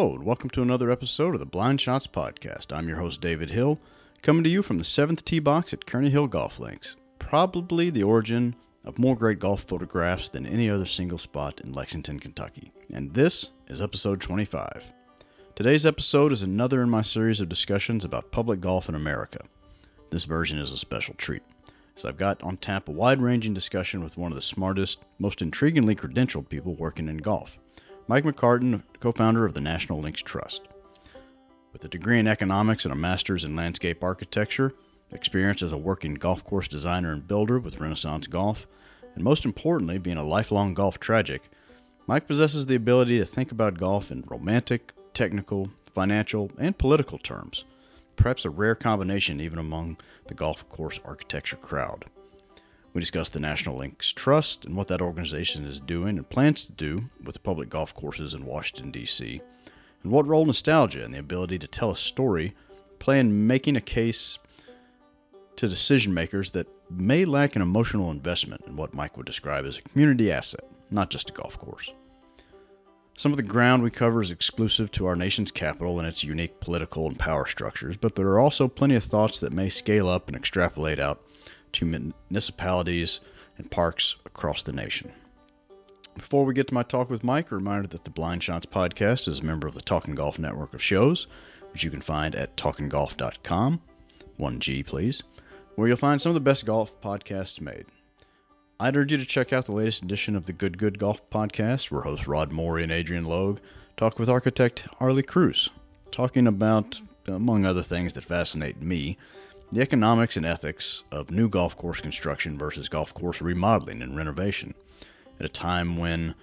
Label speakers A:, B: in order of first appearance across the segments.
A: Hello, and welcome to another episode of the Blind Shots Podcast. I'm your host, David Hill, coming to you from the 7th Tee Box at Kearney Hill Golf Links. Probably the origin of more great golf photographs than any other single spot in Lexington, Kentucky. And this is episode 25. Today's episode is another in my series of discussions about public golf in America. This version is a special treat. So I've got on tap a wide ranging discussion with one of the smartest, most intriguingly credentialed people working in golf. Mike McCartin, co founder of the National Links Trust. With a degree in economics and a master's in landscape architecture, experience as a working golf course designer and builder with Renaissance Golf, and most importantly, being a lifelong golf tragic, Mike possesses the ability to think about golf in romantic, technical, financial, and political terms, perhaps a rare combination even among the golf course architecture crowd. We discussed the National Links Trust and what that organization is doing and plans to do with the public golf courses in Washington, D.C., and what role nostalgia and the ability to tell a story play in making a case to decision makers that may lack an emotional investment in what Mike would describe as a community asset, not just a golf course. Some of the ground we cover is exclusive to our nation's capital and its unique political and power structures, but there are also plenty of thoughts that may scale up and extrapolate out to municipalities and parks across the nation. Before we get to my talk with Mike, a reminder that the Blind Shots podcast is a member of the Talking Golf network of shows, which you can find at talkinggolf.com, 1G please, where you'll find some of the best golf podcasts made. I'd urge you to check out the latest edition of the Good Good Golf podcast, where hosts Rod Morey and Adrian Logue talk with architect Harley Kruse, talking about, among other things that fascinate me, the economics and ethics of new golf course construction versus golf course remodeling and renovation at a time when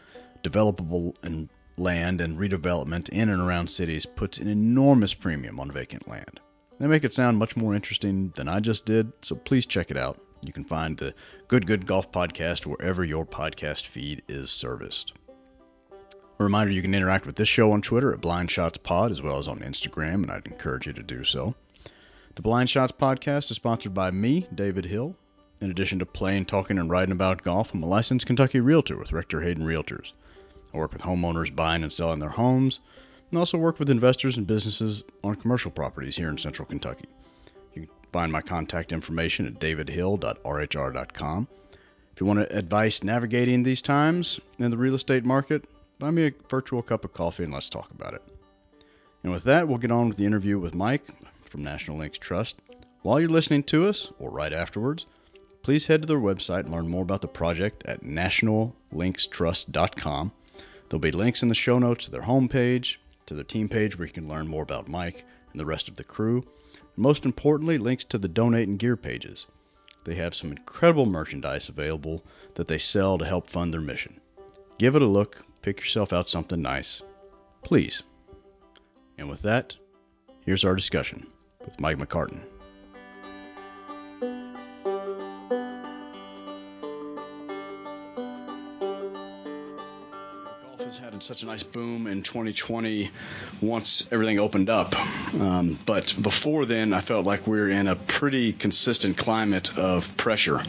A: developable and land and redevelopment in and around cities puts an enormous premium on vacant land. They make it sound much more interesting than I just did, so please check it out. You can find the Good Good Golf podcast wherever your podcast feed is serviced. A reminder you can interact with this show on Twitter at Blind Shots Pod as well as on Instagram, and I'd encourage you to do so. The Blind Shots podcast is sponsored by me, David Hill. In addition to playing, talking, and writing about golf, I'm a licensed Kentucky realtor with Rector Hayden Realtors. I work with homeowners buying and selling their homes, and also work with investors and businesses on commercial properties here in central Kentucky. You can find my contact information at davidhill.rhr.com. If you want advice navigating these times in the real estate market, buy me a virtual cup of coffee and let's talk about it. And with that, we'll get on with the interview with Mike from National Links Trust. While you're listening to us, or right afterwards, please head to their website and learn more about the project at nationallinkstrust.com. There'll be links in the show notes to their homepage, to their team page where you can learn more about Mike and the rest of the crew, and most importantly, links to the donate and gear pages. They have some incredible merchandise available that they sell to help fund their mission. Give it a look, pick yourself out something nice. Please. And with that, here's our discussion with Mike McCartin. Golf has had such a nice boom in 2020 once everything opened up. Um, but before then, I felt like we are in a pretty consistent climate of pressure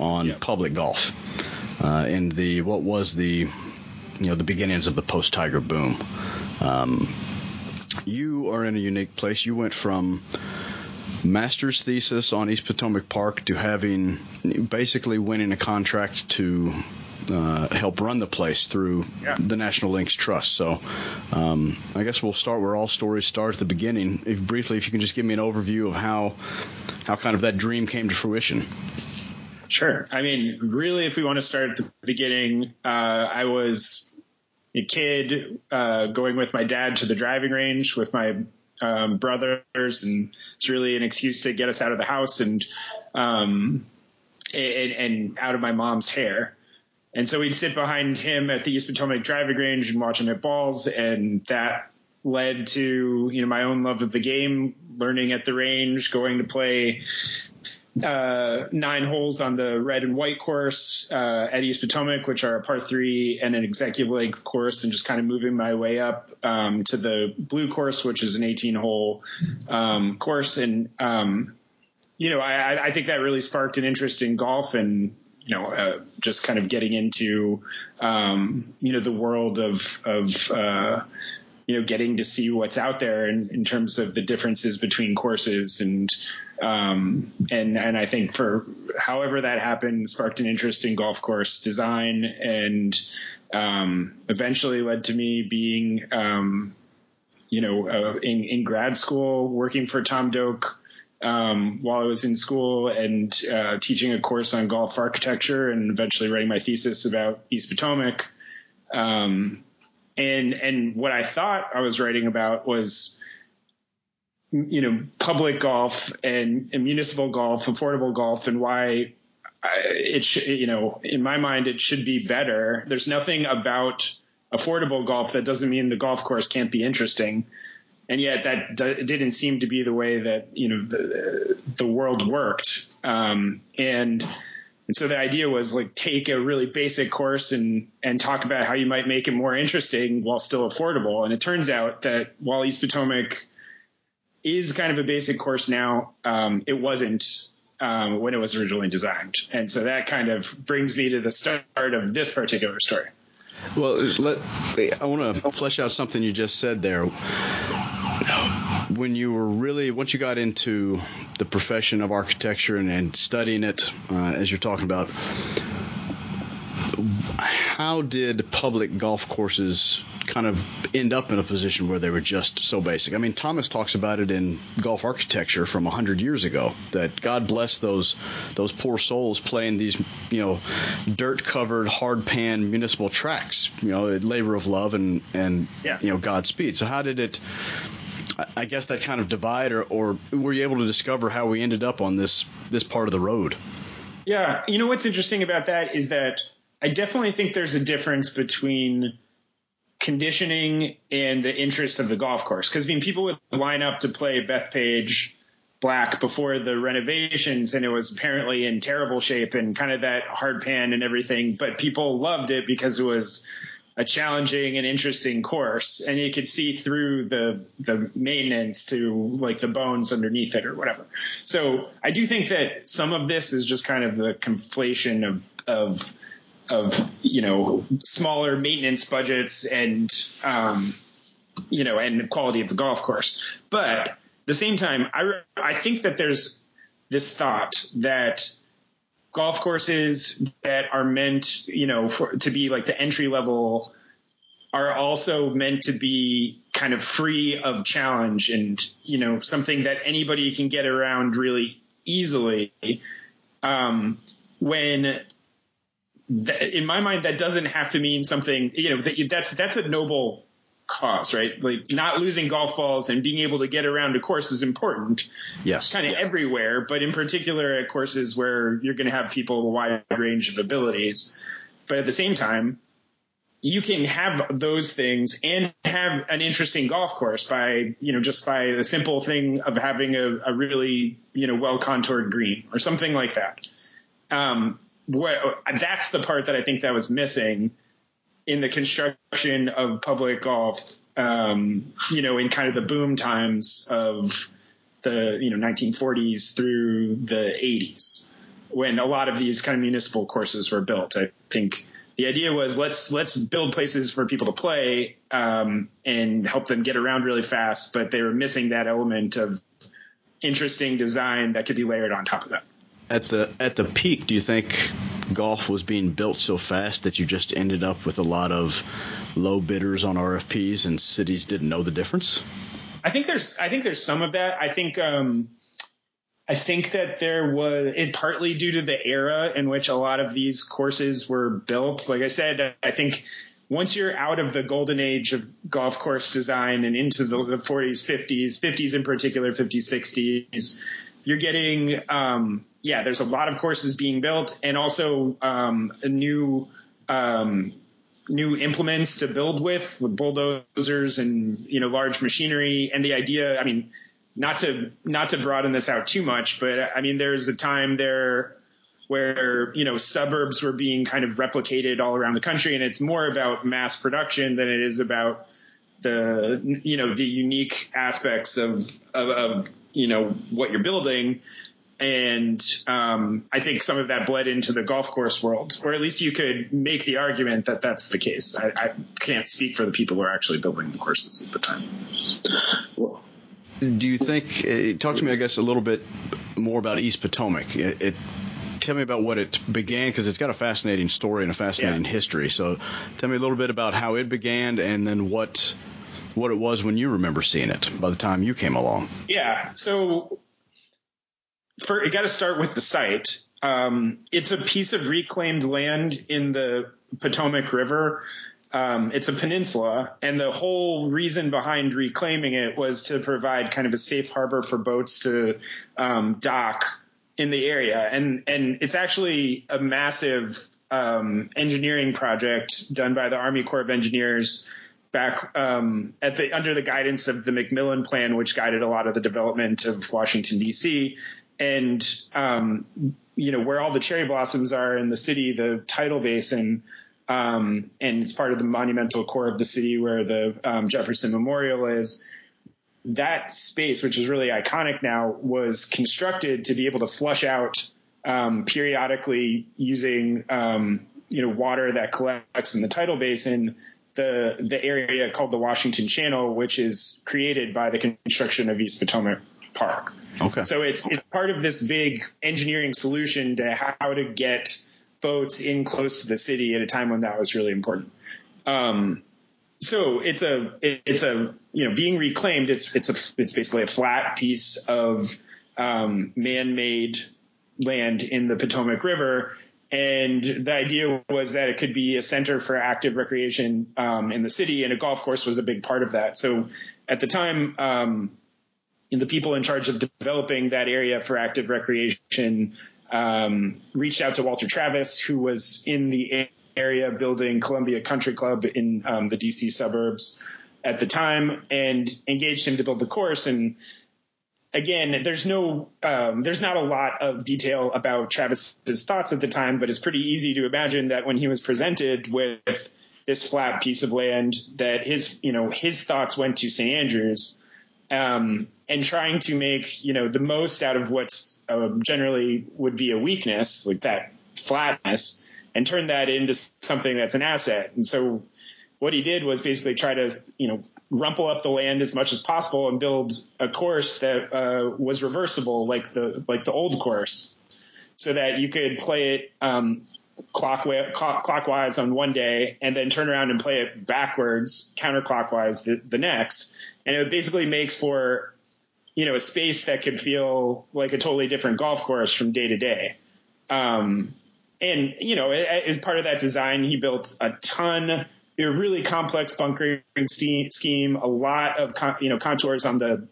A: on yep. public golf. Uh, in the what was the you know the beginnings of the post Tiger boom. Um, you are in a unique place. You went from master's thesis on East Potomac Park to having basically winning a contract to uh, help run the place through yeah. the National Links Trust. So um, I guess we'll start where all stories start at the beginning. If briefly, if you can just give me an overview of how how kind of that dream came to fruition.
B: Sure. I mean, really, if we want to start at the beginning, uh, I was a kid uh, going with my dad to the driving range with my um, brothers, and it's really an excuse to get us out of the house and um, and, and out of my mom's hair. And so we'd sit behind him at the East Potomac driving range and watch him hit balls, and that led to you know my own love of the game, learning at the range, going to play uh, nine holes on the red and white course uh, at East Potomac, which are a par three and an executive length course, and just kind of moving my way up um, to the blue course, which is an 18 hole um, course. And, um, you know, I, I, think that really sparked an interest in golf and, you know, uh, just kind of getting into, um, you know, the world of, of, uh, you know, getting to see what's out there in, in terms of the differences between courses and, um, and, and I think for however that happened sparked an interest in golf course design and, um, eventually led to me being, um, you know, uh, in, in grad school working for Tom Doak, um, while I was in school and uh, teaching a course on golf architecture and eventually writing my thesis about East Potomac. Um, and and what I thought I was writing about was you know public golf and, and municipal golf, affordable golf, and why it should you know in my mind it should be better. There's nothing about affordable golf that doesn't mean the golf course can't be interesting. And yet that d- didn't seem to be the way that, you know, the, the world worked. Um, and, and so the idea was like take a really basic course and and talk about how you might make it more interesting while still affordable. And it turns out that while East Potomac is kind of a basic course now, um, it wasn't um, when it was originally designed. And so that kind of brings me to the start of this particular story.
A: Well, let, I want to flesh out something you just said there. When you were really, once you got into the profession of architecture and, and studying it, uh, as you're talking about, how did public golf courses kind of end up in a position where they were just so basic? I mean, Thomas talks about it in golf architecture from hundred years ago. That God bless those those poor souls playing these you know dirt covered hard pan municipal tracks. You know, labor of love and and yeah. you know Godspeed. So how did it? I guess that kind of divide, or, or were you able to discover how we ended up on this this part of the road?
B: Yeah, you know what's interesting about that is that I definitely think there's a difference between conditioning and the interest of the golf course. Because I mean, people would line up to play Bethpage Black before the renovations, and it was apparently in terrible shape and kind of that hard pan and everything. But people loved it because it was a challenging and interesting course, and you could see through the the maintenance to like the bones underneath it or whatever. So I do think that some of this is just kind of the conflation of of of you know smaller maintenance budgets and um, you know and the quality of the golf course. But at the same time, I I think that there's this thought that golf courses that are meant you know for, to be like the entry level are also meant to be kind of free of challenge and you know something that anybody can get around really easily um, when in my mind, that doesn't have to mean something. You know, that, that's that's a noble cause, right? Like not losing golf balls and being able to get around a course is important.
A: Yes,
B: kind of yeah. everywhere, but in particular at courses where you're going to have people with a wide range of abilities. But at the same time, you can have those things and have an interesting golf course by, you know, just by the simple thing of having a, a really, you know, well contoured green or something like that. Um, what, that's the part that I think that was missing in the construction of public golf. Um, you know, in kind of the boom times of the you know 1940s through the 80s, when a lot of these kind of municipal courses were built. I think the idea was let's let's build places for people to play um, and help them get around really fast, but they were missing that element of interesting design that could be layered on top of that
A: at the at the peak, do you think golf was being built so fast that you just ended up with a lot of low bidders on RFPs and cities didn't know the difference?
B: I think there's I think there's some of that. I think um, I think that there was it partly due to the era in which a lot of these courses were built. Like I said, I think once you're out of the golden age of golf course design and into the, the 40s, 50s, 50s in particular, 50s, 60s, you're getting um, yeah, there's a lot of courses being built and also um, new um, new implements to build with, with bulldozers and you know large machinery. And the idea, I mean, not to not to broaden this out too much, but I mean, there's a time there where you know suburbs were being kind of replicated all around the country, and it's more about mass production than it is about the you know the unique aspects of of, of you know what you're building and um, I think some of that bled into the golf course world, or at least you could make the argument that that's the case. I, I can't speak for the people who are actually building the courses at the time.
A: Well, do you think? Uh, talk to me, I guess, a little bit more about East Potomac. It, it tell me about what it began because it's got a fascinating story and a fascinating yeah. history. So, tell me a little bit about how it began and then what what it was when you remember seeing it by the time you came along.
B: Yeah. So, for it got to start with the site. Um, it's a piece of reclaimed land in the Potomac River. Um, it's a peninsula, and the whole reason behind reclaiming it was to provide kind of a safe harbor for boats to um, dock in the area. And and it's actually a massive um, engineering project done by the Army Corps of Engineers back um, at the under the guidance of the McMillan Plan, which guided a lot of the development of Washington D.C. And um, you know where all the cherry blossoms are in the city, the tidal basin, um, and it's part of the monumental core of the city where the um, Jefferson Memorial is. That space, which is really iconic now, was constructed to be able to flush out um, periodically using um, you know water that collects in the tidal basin the the area called the Washington Channel, which is created by the construction of East Potomac Park. Okay. So it's it's part of this big engineering solution to how to get boats in close to the city at a time when that was really important. Um, so it's a it's a you know being reclaimed. It's it's a it's basically a flat piece of um, man-made land in the Potomac River and the idea was that it could be a center for active recreation um, in the city, and a golf course was a big part of that. So at the time, um, the people in charge of developing that area for active recreation um, reached out to Walter Travis, who was in the area building Columbia Country Club in um, the DC suburbs at the time, and engaged him to build the course. And again, there's no, um, there's not a lot of detail about Travis's thoughts at the time, but it's pretty easy to imagine that when he was presented with this flat piece of land, that his, you know, his thoughts went to St. Andrews, um, and trying to make, you know, the most out of what's uh, generally would be a weakness, like that flatness, and turn that into something that's an asset. And so what he did was basically try to, you know, rumple up the land as much as possible and build a course that uh, was reversible, like the like the old course, so that you could play it um, clockwise, clockwise on one day and then turn around and play it backwards, counterclockwise the, the next, and it basically makes for you know a space that could feel like a totally different golf course from day to day. Um, and you know, as part of that design, he built a ton a really complex bunkering scheme, a lot of con- you know contours on the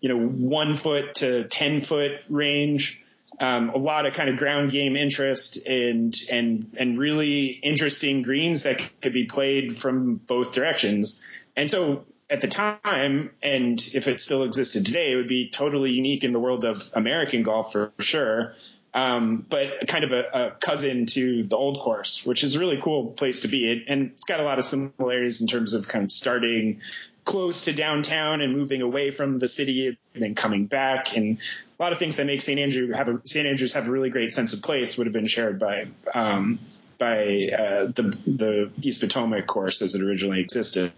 B: you know one foot to ten foot range, um, a lot of kind of ground game interest and and and really interesting greens that could be played from both directions. And so at the time, and if it still existed today, it would be totally unique in the world of American golf for sure um, but kind of a, a, cousin to the old course, which is a really cool place to be. And it's got a lot of similarities in terms of kind of starting close to downtown and moving away from the city and then coming back. And a lot of things that make St. Andrew have a, St. Andrews have a really great sense of place would have been shared by, um, by uh, the the East Potomac course as it originally existed.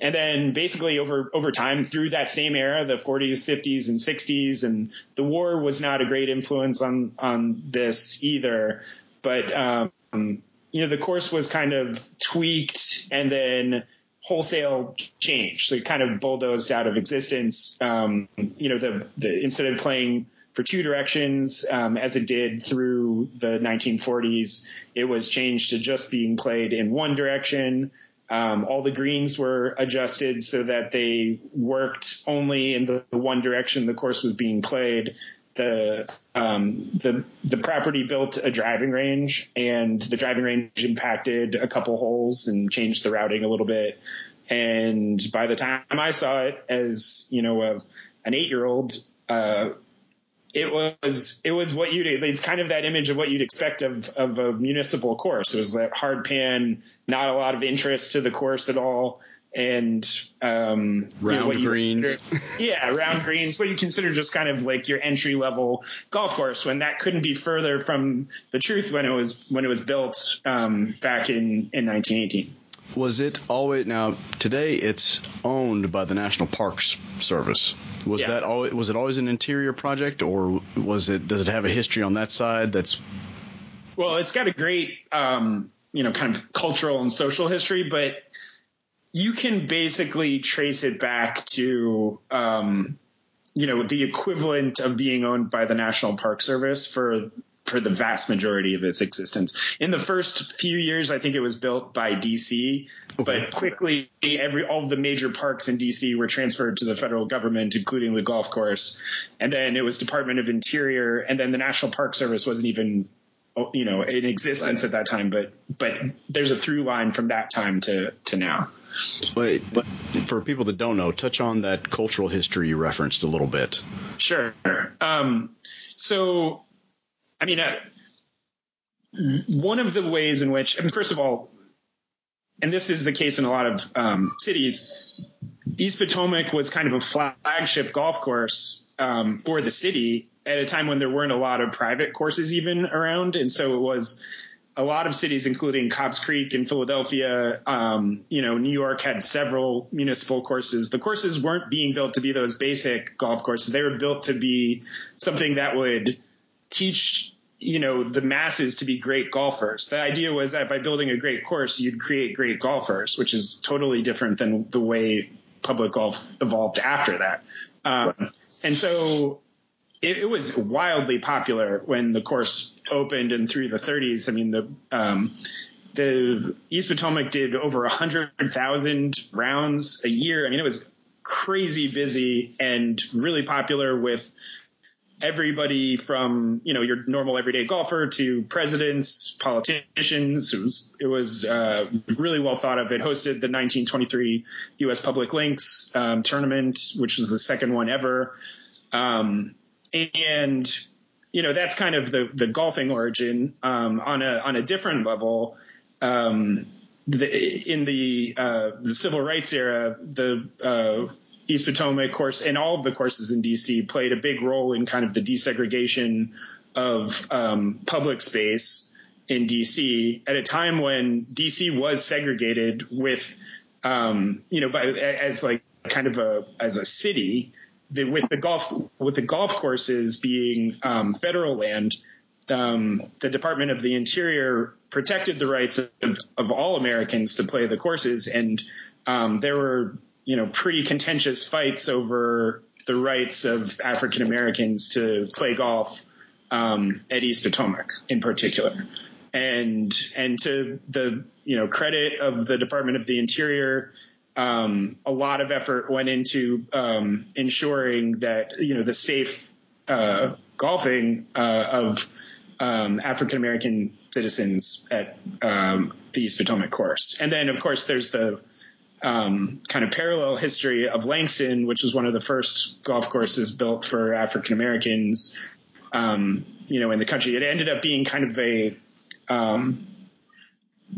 B: And then basically over over time through that same era, the 40s, 50s, and 60s, and the war was not a great influence on on this either. But um, you know, the course was kind of tweaked and then wholesale changed. So it kind of bulldozed out of existence. Um, you know, the, the instead of playing for two directions um, as it did through the 1940s, it was changed to just being played in one direction. Um, all the greens were adjusted so that they worked only in the, the one direction the course was being played. The um, the the property built a driving range, and the driving range impacted a couple holes and changed the routing a little bit. And by the time I saw it as you know a, an eight year old, uh, it was it was what you'd it's kind of that image of what you'd expect of of a municipal course. It was that hard pan, not a lot of interest to the course at all, and um,
A: round you know, greens.
B: yeah, round greens. What you consider just kind of like your entry level golf course, when that couldn't be further from the truth when it was when it was built um, back in in 1918.
A: Was it always now today? It's owned by the National Parks Service. Was yeah. that always was it always an interior project, or was it does it have a history on that side? That's
B: well, it's got a great um, you know kind of cultural and social history, but you can basically trace it back to um, you know the equivalent of being owned by the National Park Service for for the vast majority of its existence. In the first few years, I think it was built by DC, but quickly every all of the major parks in DC were transferred to the federal government, including the golf course. And then it was Department of Interior, and then the National Park Service wasn't even you know in existence at that time, but but there's a through line from that time to to now.
A: Wait, but for people that don't know, touch on that cultural history you referenced a little bit.
B: Sure. Um, so, I mean, uh, one of the ways in which, I mean, first of all, and this is the case in a lot of um, cities, East Potomac was kind of a flagship golf course um, for the city at a time when there weren't a lot of private courses even around, and so it was a lot of cities, including Cobbs Creek in Philadelphia, um, you know, New York had several municipal courses. The courses weren't being built to be those basic golf courses. They were built to be something that would teach, you know, the masses to be great golfers. The idea was that by building a great course, you'd create great golfers, which is totally different than the way public golf evolved after that. Um, and so it, it, was wildly popular when the course opened and through the 30s. I mean, the um, the East Potomac did over a hundred thousand rounds a year. I mean, it was crazy busy and really popular with everybody from you know your normal everyday golfer to presidents, politicians. It was it was uh, really well thought of. It hosted the 1923 U.S. Public Links um, tournament, which was the second one ever. Um, and you know that's kind of the the golfing origin um, on a on a different level. Um, the, in the uh, the civil rights era, the uh, East Potomac course and all of the courses in DC played a big role in kind of the desegregation of um, public space in DC at a time when DC was segregated with, um, you know, by, as like kind of a as a city the, with the golf with the golf courses being um, federal land, um, the Department of the Interior protected the rights of, of all Americans to play the courses, and um, there were you know pretty contentious fights over the rights of African Americans to play golf um, at East Potomac in particular. And and to the you know credit of the Department of the Interior, um, a lot of effort went into um, ensuring that you know the safe uh, golfing uh, of um, African American citizens at um, the East Potomac course, and then of course there's the um, kind of parallel history of Langston, which was one of the first golf courses built for African Americans, um, you know, in the country. It ended up being kind of a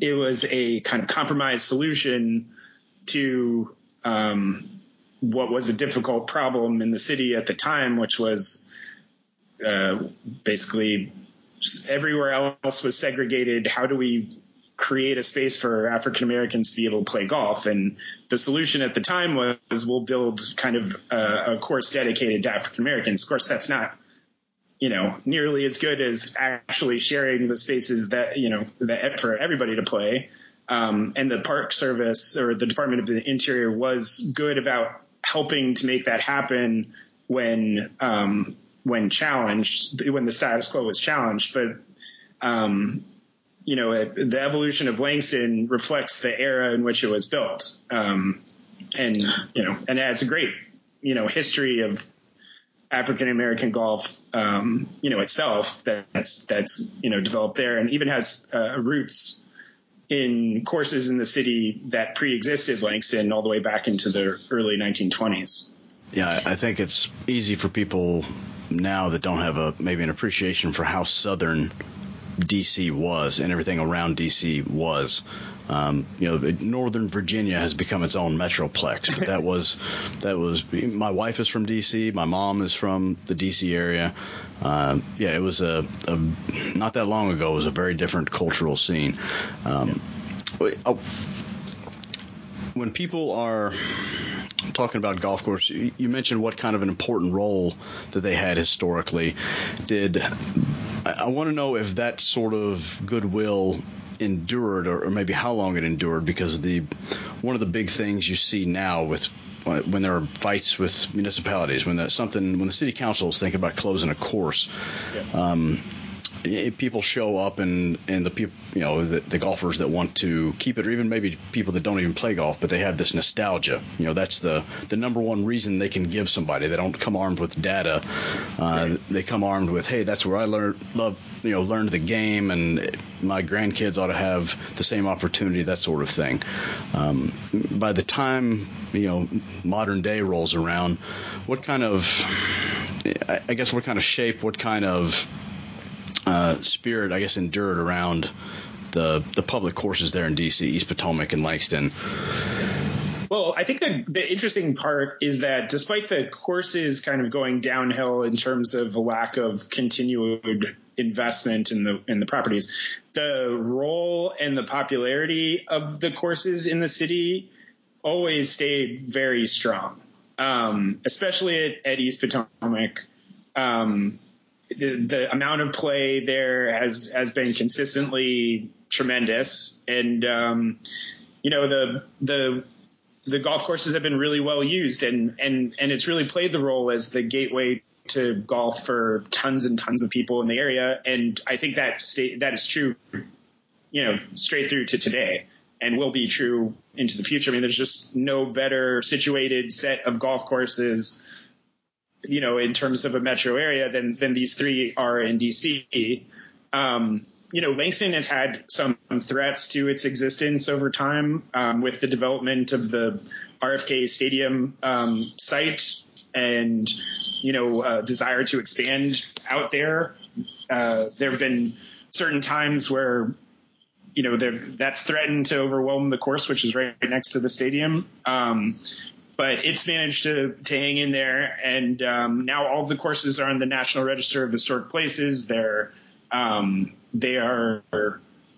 B: it was a kind of compromise solution to um, what was a difficult problem in the city at the time, which was uh, basically everywhere else was segregated. How do we create a space for African Americans to be able to play golf? And the solution at the time was we'll build kind of a, a course dedicated to African Americans. Of course, that's not you know nearly as good as actually sharing the spaces that you know that for everybody to play. Um, and the Park Service or the Department of the Interior was good about helping to make that happen when um, when challenged, when the status quo was challenged. But um, you know, it, the evolution of Langston reflects the era in which it was built, um, and you know, and it has a great you know history of African American golf, um, you know, itself that's that's you know developed there, and even has uh, roots in courses in the city that pre-existed Langston all the way back into the early 1920s.
A: Yeah, I think it's easy for people now that don't have a maybe an appreciation for how southern DC was and everything around DC was. Um, you know, Northern Virginia has become its own metroplex, but that was that was my wife is from D.C. My mom is from the D.C. area. Uh, yeah, it was a, a, not that long ago. It was a very different cultural scene. Um, oh, when people are talking about golf course, you mentioned what kind of an important role that they had historically. Did I want to know if that sort of goodwill endured, or, maybe how long it endured? Because the one of the big things you see now with when there are fights with municipalities, when something, when the city council is thinking about closing a course, yeah. um, people show up and and the people you know the, the, golfers that want to keep it or even maybe people that don't even play golf but they have this nostalgia. You know that's the the number one reason they can give somebody. They don't come armed with data. Uh, right. they come armed with hey that's where I learned love you know learned the game and my grandkids ought to have the same opportunity that sort of thing. Um, by the time you know modern day rolls around what kind of I guess what kind of shape what kind of uh, spirit, I guess, endured around the the public courses there in DC, East Potomac and Langston.
B: Well, I think the, the interesting part is that despite the courses kind of going downhill in terms of a lack of continued investment in the in the properties, the role and the popularity of the courses in the city always stayed very strong, um, especially at, at East Potomac. Um, the, the amount of play there has has been consistently tremendous, and um, you know the the the golf courses have been really well used, and and and it's really played the role as the gateway to golf for tons and tons of people in the area, and I think that state that is true, you know, straight through to today. And will be true into the future. I mean, there's just no better situated set of golf courses you know, in terms of a metro area than than these three are in DC. Um, you know, Langston has had some threats to its existence over time um, with the development of the RFK Stadium um, site and you know uh, desire to expand out there. Uh, there have been certain times where you know that's threatened to overwhelm the course, which is right next to the stadium. Um, but it's managed to to hang in there. And um, now all the courses are on the National Register of Historic Places. They're um, they are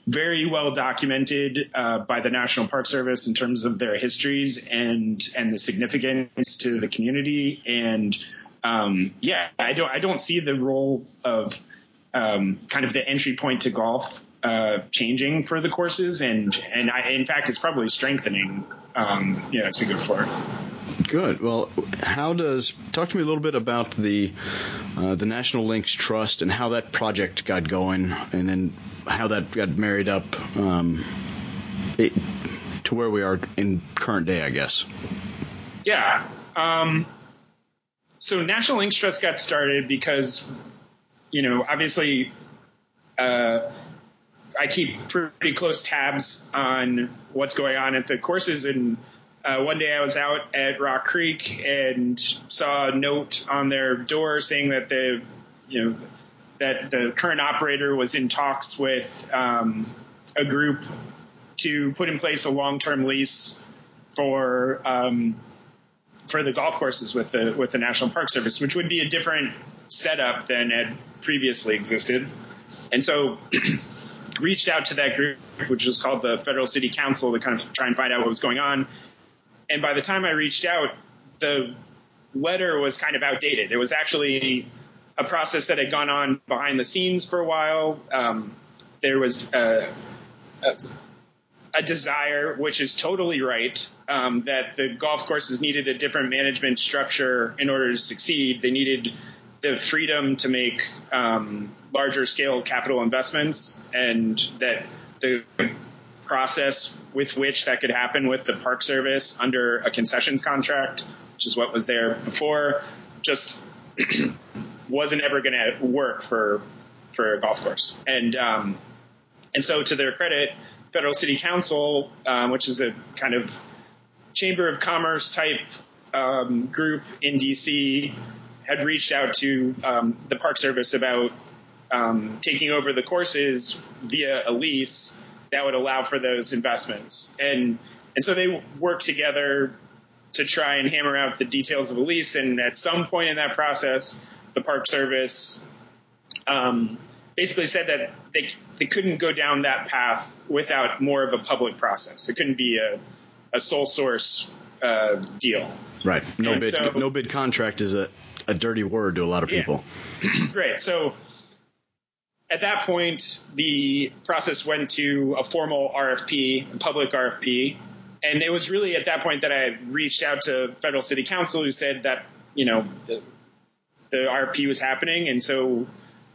B: very well documented uh, by the National Park Service in terms of their histories and and the significance to the community. And um, yeah, I don't I don't see the role of um, kind of the entry point to golf uh, changing for the courses, and and I, in fact, it's probably strengthening. Um, know, as we go forward.
A: Good. Well, how does talk to me a little bit about the uh, the National Links Trust and how that project got going, and then how that got married up um, it, to where we are in current day, I guess.
B: Yeah. Um, so National Links Trust got started because, you know, obviously. Uh, I keep pretty close tabs on what's going on at the courses. And uh, one day I was out at Rock Creek and saw a note on their door saying that the, you know, that the current operator was in talks with um, a group to put in place a long-term lease for um, for the golf courses with the with the National Park Service, which would be a different setup than had previously existed. And so reached out to that group, which was called the Federal City Council, to kind of try and find out what was going on. And by the time I reached out, the letter was kind of outdated. It was actually a process that had gone on behind the scenes for a while. Um, there was a, a, a, desire, which is totally right, um, that the golf courses needed a different management structure in order to succeed. They needed the freedom to make um, larger scale capital investments and that the process with which that could happen with the park service under a concessions contract, which is what was there before, just wasn't ever going to work for for a golf course. And um, and so to their credit, Federal City Council, um, which is a kind of chamber of commerce type um, group in DC, had reached out to um, the Park Service about um, taking over the courses via a lease that would allow for those investments. And and so they worked together to try and hammer out the details of a lease. And at some point in that process, the Park Service um, basically said that they they couldn't go down that path without more of a public process. It couldn't be a a sole source uh, deal.
A: Right. No
B: And
A: bid.
B: so-
A: no bid contract is a, a dirty word to a lot of
B: Yeah.
A: people.
B: Great. So at that point, the process went to a formal RFP, a public RFP. And it was really at that point that I reached out to federal city council who said that, you know, the, the RFP was happening. And so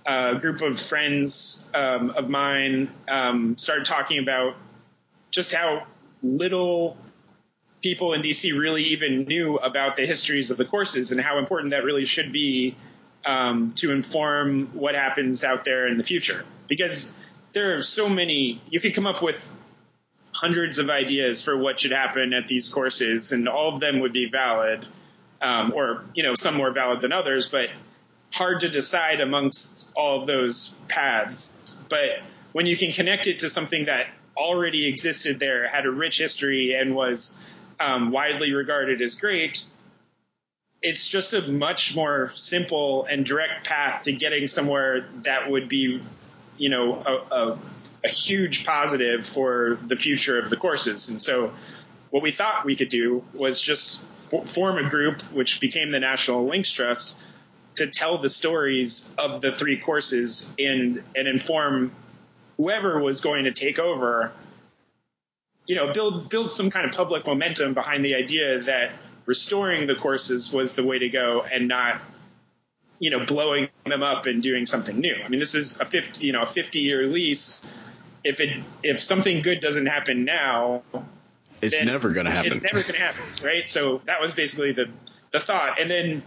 B: uh, a group of friends um, of mine um, started talking about just how little people in DC really even knew about the histories of the courses and how important that really should be um, to inform what happens out there in the future. Because there are so many, you could come up with hundreds of ideas for what should happen at these courses, and all of them would be valid, um, or you know, some more valid than others, but hard to decide amongst all of those paths. But when you can connect it to something that already existed there, had a rich history, and was um, widely regarded as great, it's just a much more simple and direct path to getting somewhere that would be, you know, a, a, a huge positive for the future of the courses. And so, what we thought we could do was just form a group, which became the National Links Trust, to tell the stories of the three courses and and inform whoever was going to take over you know, build build some kind of public momentum behind the idea that restoring the courses was the way to go and not, you know, blowing them up and doing something new. I mean, this is a 50, you know, a 50 year lease. If it if something good doesn't happen now,
A: It's never going to happen.
B: It's never going to happen, right? So that was basically the the thought, and then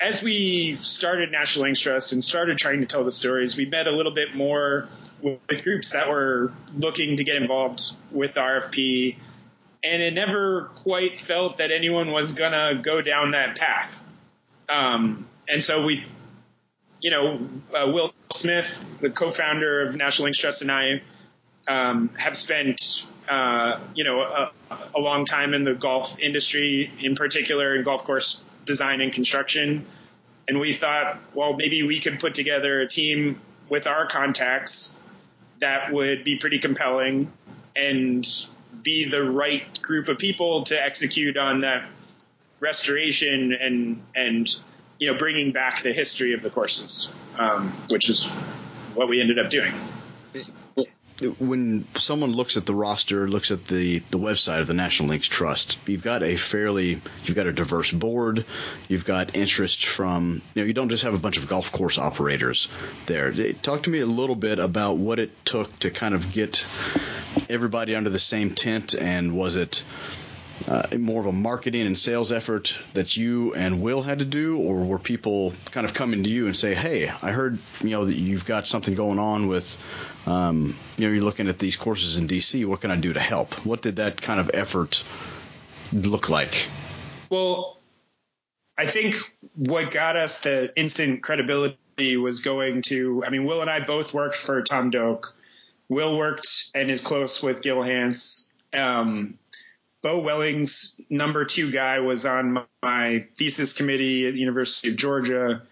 B: as we started National Links Trust and started trying to tell the stories, we met a little bit more with, with groups that were looking to get involved with the RFP, and it never quite felt that anyone was gonna go down that path. Um, and so we, you know, uh, Will Smith, the co-founder of National Links Trust, and I um, have spent, uh, you know, a, a long time in the golf industry, in particular in golf course design and construction. And we thought, well, maybe we could put together a team with our contacts that would be pretty compelling and be the right group of people to execute on that restoration and and you know bringing back the history of the courses, um, which is what we ended up doing.
A: When someone looks at the roster, looks at the, the website of the National Links Trust, you've got a fairly, you've got a diverse board, you've got interest from, you know, you don't just have a bunch of golf course operators there. Eh, talk to me a little bit about what it took to kind of get everybody under the same tent, and was it uh, more of a marketing and sales effort that you and Will had to do, or were people kind of coming to you and say, "Hey, I heard you know that you've got something going on with, um, you know, you're looking at these courses in DC. What can I do to help?" What did that kind of effort look like?
B: Well, I think what got us the instant credibility was going to. I mean, Will and I both worked for Tom Doak. Will worked and is close with Gil Hanse. Um, Beau Welling's number two guy was on my thesis committee at the University of Georgia.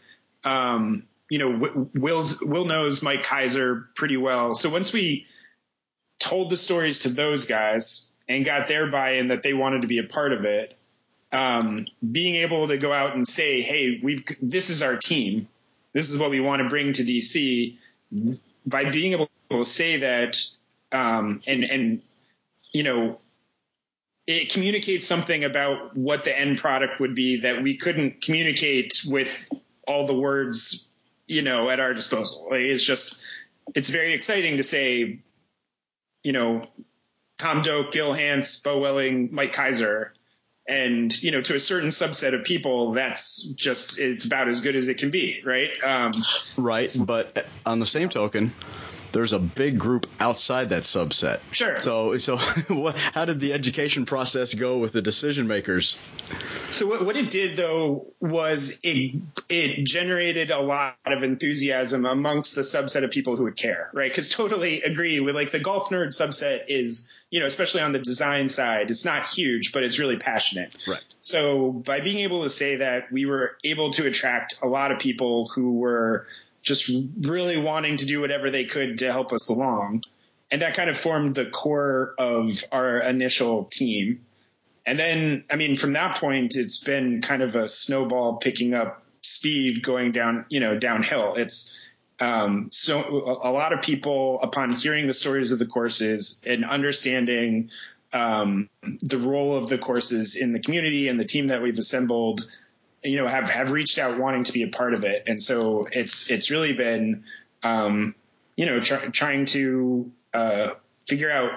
B: Um, you know, Will's, Will knows Mike Keiser pretty well. So once we told the stories to those guys and got their buy-in that they wanted to be a part of it, um, being able to go out and say, "Hey, we've this is our team. This is what we want to bring to DC." By being able to say that, um, and and you know, it communicates something about what the end product would be that we couldn't communicate with all the words, you know, at our disposal. It's just, it's very exciting to say, you know, Tom Doak, Gil Hanse, Beau Welling, Mike Keiser. And, you know, to a certain subset of people, that's just, it's about as good as it can be, right? Um,
A: Right, but on the same token, there's a big group outside that subset.
B: Sure.
A: So so what, how did the education process go with the decision makers?
B: So what, what it did though was it it generated a lot of enthusiasm amongst the subset of people who would care, right? Because totally agree with like the golf nerd subset is you know especially on the design side, it's not huge, but it's really passionate.
A: Right.
B: So by being able to say that, we were able to attract a lot of people who were just really wanting to do whatever they could to help us along. And that kind of formed the core of our initial team. And then, I mean, from that point, it's been kind of a snowball picking up speed going down, you know, downhill. It's, um, so a lot of people, upon hearing the stories of the courses and understanding um, the role of the courses in the community and the team that we've assembled, you know, have have reached out wanting to be a part of it, and so it's it's really been, um, you know, try, trying to uh, figure out.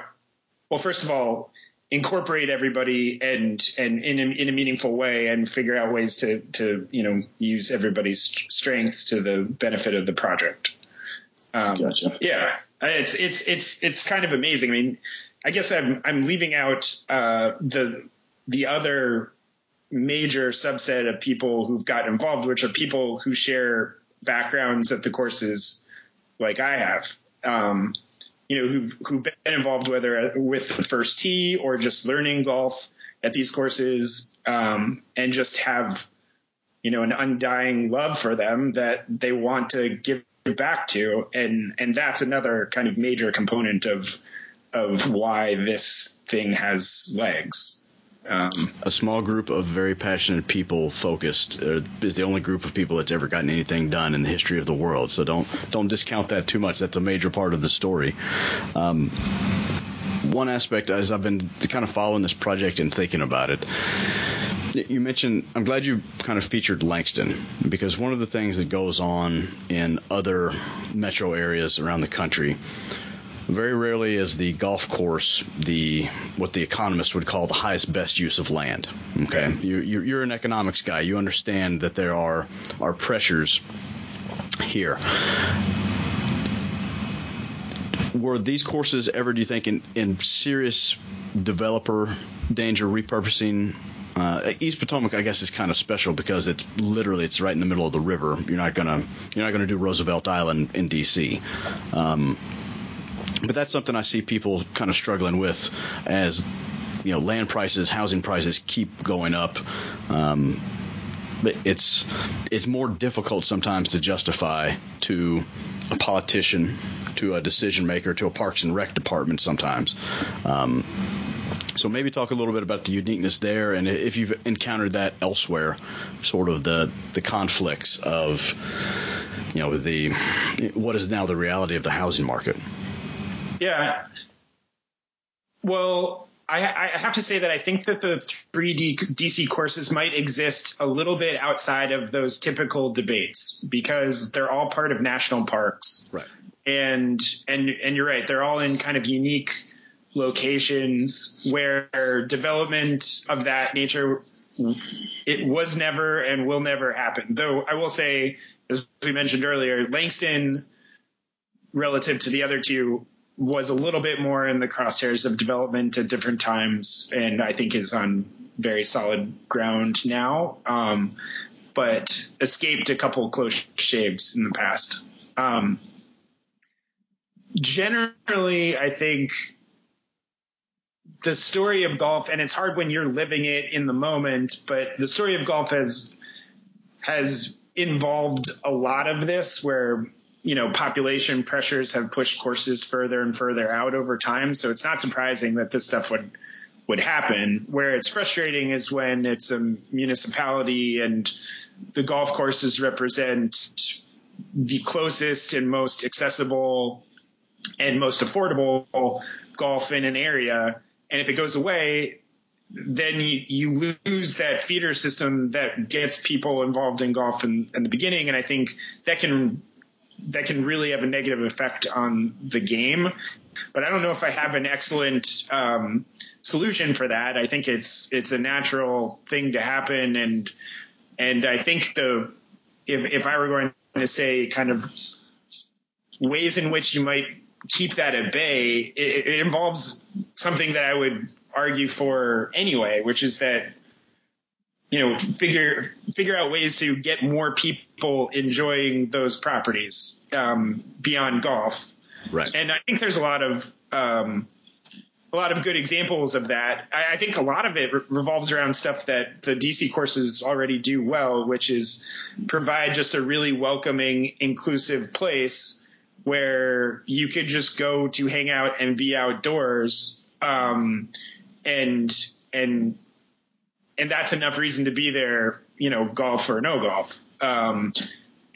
B: Well, first of all, incorporate everybody and and in a, in a meaningful way, and figure out ways to to you know use everybody's strengths to the benefit of the project.
C: Um, gotcha.
B: Yeah, it's it's it's it's kind of amazing. I mean I guess I'm I'm leaving out uh, the the other major subset of people who've gotten involved, which are people who share backgrounds at the courses like I have. Um, you know, who've, who've been involved whether with the first tee or just learning golf at these courses, um, and just have, you know, an undying love for them that they want to give back to. And, and that's another kind of major component of, of why this thing has legs.
A: Um, a small group of very passionate people focused uh, is the only group of people that's ever gotten anything done in the history of the world. So don't don't discount that too much. That's a major part of the story. Um, one aspect, as I've been kind of following this project and thinking about it, you mentioned i'm glad you kind of featured langston because one of the things that goes on in other metro areas around the country very rarely is the golf course the what the economists would call the highest best use of land. Okay, you, you're an economics guy. You understand that there are are pressures here. Were these courses ever, do you think, in, in serious developer danger repurposing uh, East Potomac, I guess, is kind of special because it's literally it's right in the middle of the river. You're not gonna you're not gonna do Roosevelt Island in D.C. Um, but that's something I see people kind of struggling with as you know land prices, housing prices keep going up. Um, but it's it's more difficult sometimes to justify to a politician, to a decision maker, to a Parks and Rec department sometimes. Um, so maybe talk a little bit about the uniqueness there, and if you've encountered that elsewhere, sort of the the conflicts of you know the what is now the reality of the housing market.
B: Yeah. Well, I, I, have to say that I think that the 3D DC courses might exist a little bit outside of those typical debates because they're all part of national parks.
A: Right.
B: And and and you're right, they're all in kind of unique locations where development of that nature it was never and will never happen. Though I will say, as we mentioned earlier, Langston relative to the other two was a little bit more in the crosshairs of development at different times, and I think is on very solid ground now. Um, but escaped a couple close shaves in the past. Um, generally, I think the story of golf, and it's hard when you're living it in the moment, but the story of golf has has involved a lot of this where you know, population pressures have pushed courses further and further out over time. So it's not surprising that this stuff would would happen. Where it's frustrating is when it's a municipality and the golf courses represent the closest and most accessible and most affordable golf in an area. And if it goes away, then you, you lose that feeder system that gets people involved in golf in, in the beginning. And I think that can that can really have a negative effect on the game. But I don't know if I have an excellent um, solution for that. I think it's it's a natural thing to happen, and and I think the if if I were going to say kind of ways in which you might keep that at bay, it, it involves something that I would argue for anyway, which is that you know figure figure out ways to get more people enjoying those properties um, beyond golf.
A: Right.
B: And I think there's a lot of um, a lot of good examples of that. I, I think a lot of it re- revolves around stuff that the DC courses already do well, which is provide just a really welcoming, inclusive place where you could just go to hang out and be outdoors. Um, and, and, and that's enough reason to be there, you know, golf or no golf. Um,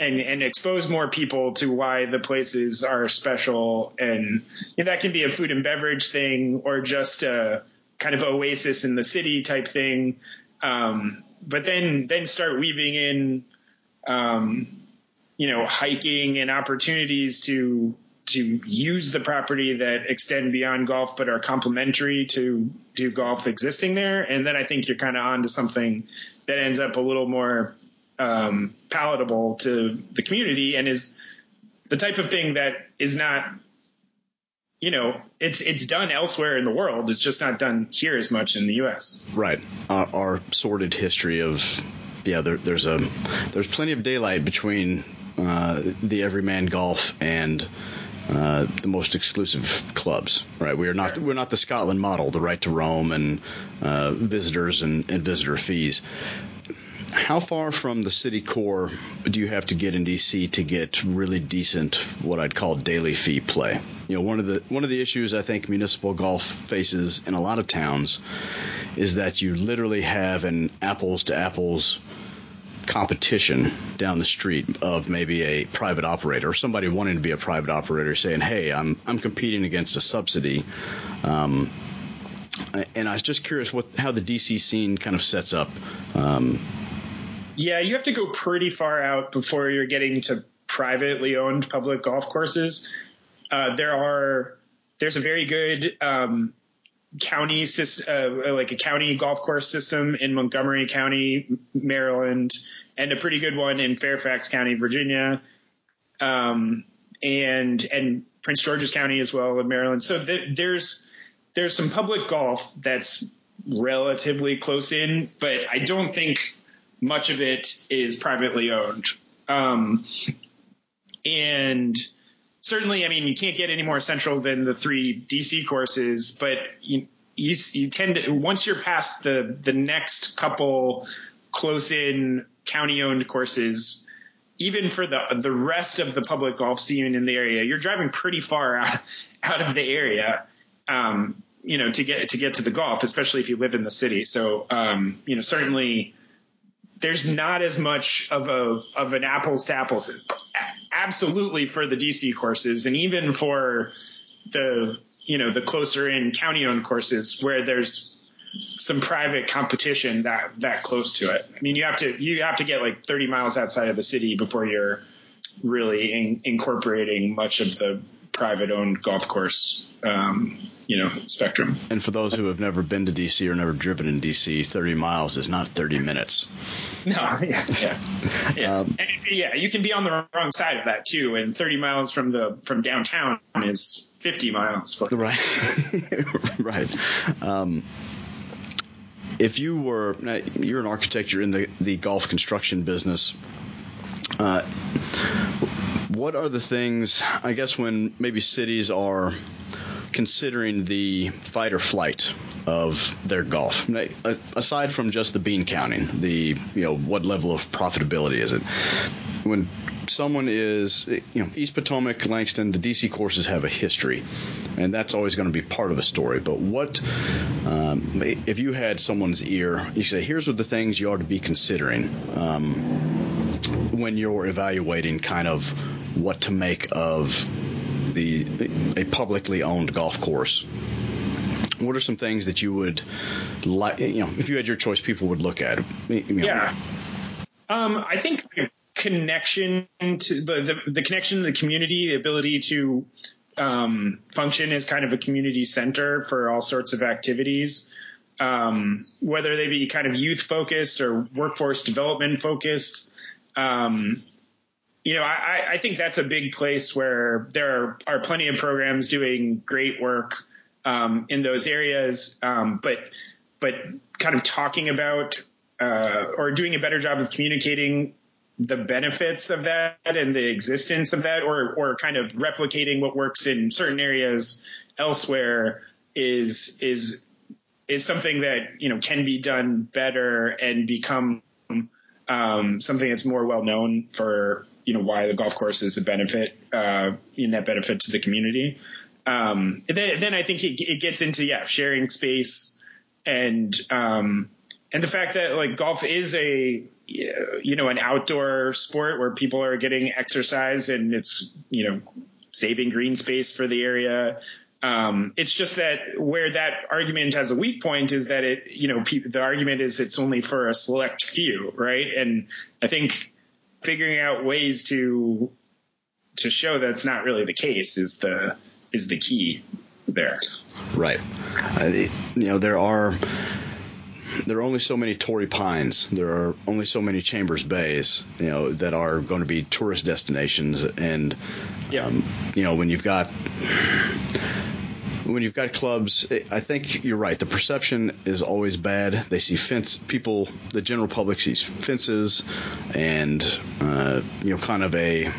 B: and and expose more people to why the places are special and that can be a food and beverage thing or just a kind of oasis in the city type thing um, but then then start weaving in um, you know hiking and opportunities to to use the property that extend beyond golf but are complementary to to golf existing there. And then I think you're kind of on to something that ends up a little more um, palatable to the community and is the type of thing that is not you know it's it's done elsewhere in the world. It's just not done here as much in the US
A: right. Our sordid history of yeah there, there's a there's plenty of daylight between uh, the everyman golf and uh, the most exclusive clubs, right? We are not we're not the Scotland model, the right to roam and uh, visitors and, and visitor fees how far from the city core do you have to get in DC to get really decent what I'd call daily fee play? You know, one of the one of the issues I think municipal golf faces in a lot of towns is that you literally have an apples to apples competition down the street of maybe a private operator or somebody wanting to be a private operator saying, "Hey, I'm I'm competing against a subsidy." Um, and I was just curious what how the DC scene kind of sets up um,
B: yeah, you have to go pretty far out before you're getting to privately owned public golf courses. Uh, there are there's a very good um, county uh, like a county golf course system in Montgomery County, Maryland, and a pretty good one in Fairfax County, Virginia, um, and and Prince George's County as well in Maryland. So th- there's there's some public golf that's relatively close in, but I don't think much of it is privately owned. Um, and certainly, I mean, you can't get any more central than the three DC courses, but you, you, you tend to, once you're past the, the next couple close in county owned courses, even for the the rest of the public golf scene in the area, you're driving pretty far out, out of the area, um, you know, to get to get to the golf, especially if you live in the city. So, um, you know, certainly there's not as much of a of an apples to apples. Absolutely for the DC courses, and even for the you know the closer in county owned courses where there's some private competition that that close to it. I mean, you have to you have to get like 30 miles outside of the city before you're really in, incorporating much of the private owned golf course, um, you know, spectrum.
A: And for those who have never been to DC or never driven in DC, 30 miles is not 30 minutes.
B: No, yeah, yeah, yeah. Um, and, yeah. You can be on the wrong side of that too, and 30 miles from the from downtown is 50 miles.
A: Right, right. Um, if you were you're an architect, you're in the the golf construction business. Uh, what are the things, I guess, when maybe cities are considering the fight or flight of their golf aside from just the bean counting the you know what level of profitability is it when someone is you know east potomac langston the dc courses have a history and that's always going to be part of a story but what um, if you had someone's ear you say here's what the things you ought to be considering um, when you're evaluating kind of what to make of the a publicly owned golf course. What are some things that you would like? You know, if you had your choice, people would look at.
B: You know. Yeah, um, I think connection to the, the, the connection to the community, the ability to um, function as kind of a community center for all sorts of activities, um, whether they be kind of youth focused or workforce development focused. Um, you know, I, I think that's a big place where there are, are plenty of programs doing great work um, in those areas, um, but but kind of talking about uh, or doing a better job of communicating the benefits of that and the existence of that, or or kind of replicating what works in certain areas elsewhere is is is something that you know can be done better and become um, something that's more well known for you know why the golf course is a benefit uh, in that benefit to the community. Um, then, then I think it, it, gets into yeah sharing space and um, and the fact that like golf is a you know an outdoor sport where people are getting exercise and it's you know saving green space for the area. Um, it's just that where that argument has a weak point is that it, you know, pe- the argument is it's only for a select few, right? And I think figuring out ways to to show that's not really the case is the is the key there.
A: Right. Uh, you know, there are there are only so many Torrey Pines. There are only so many Chambers Bays, you know, that are going to be tourist destinations. And, yeah. um, you know, when you've got when you've got clubs, I think you're right. The perception is always bad. They see fence people, the general public sees fences, and uh, you know, kind of a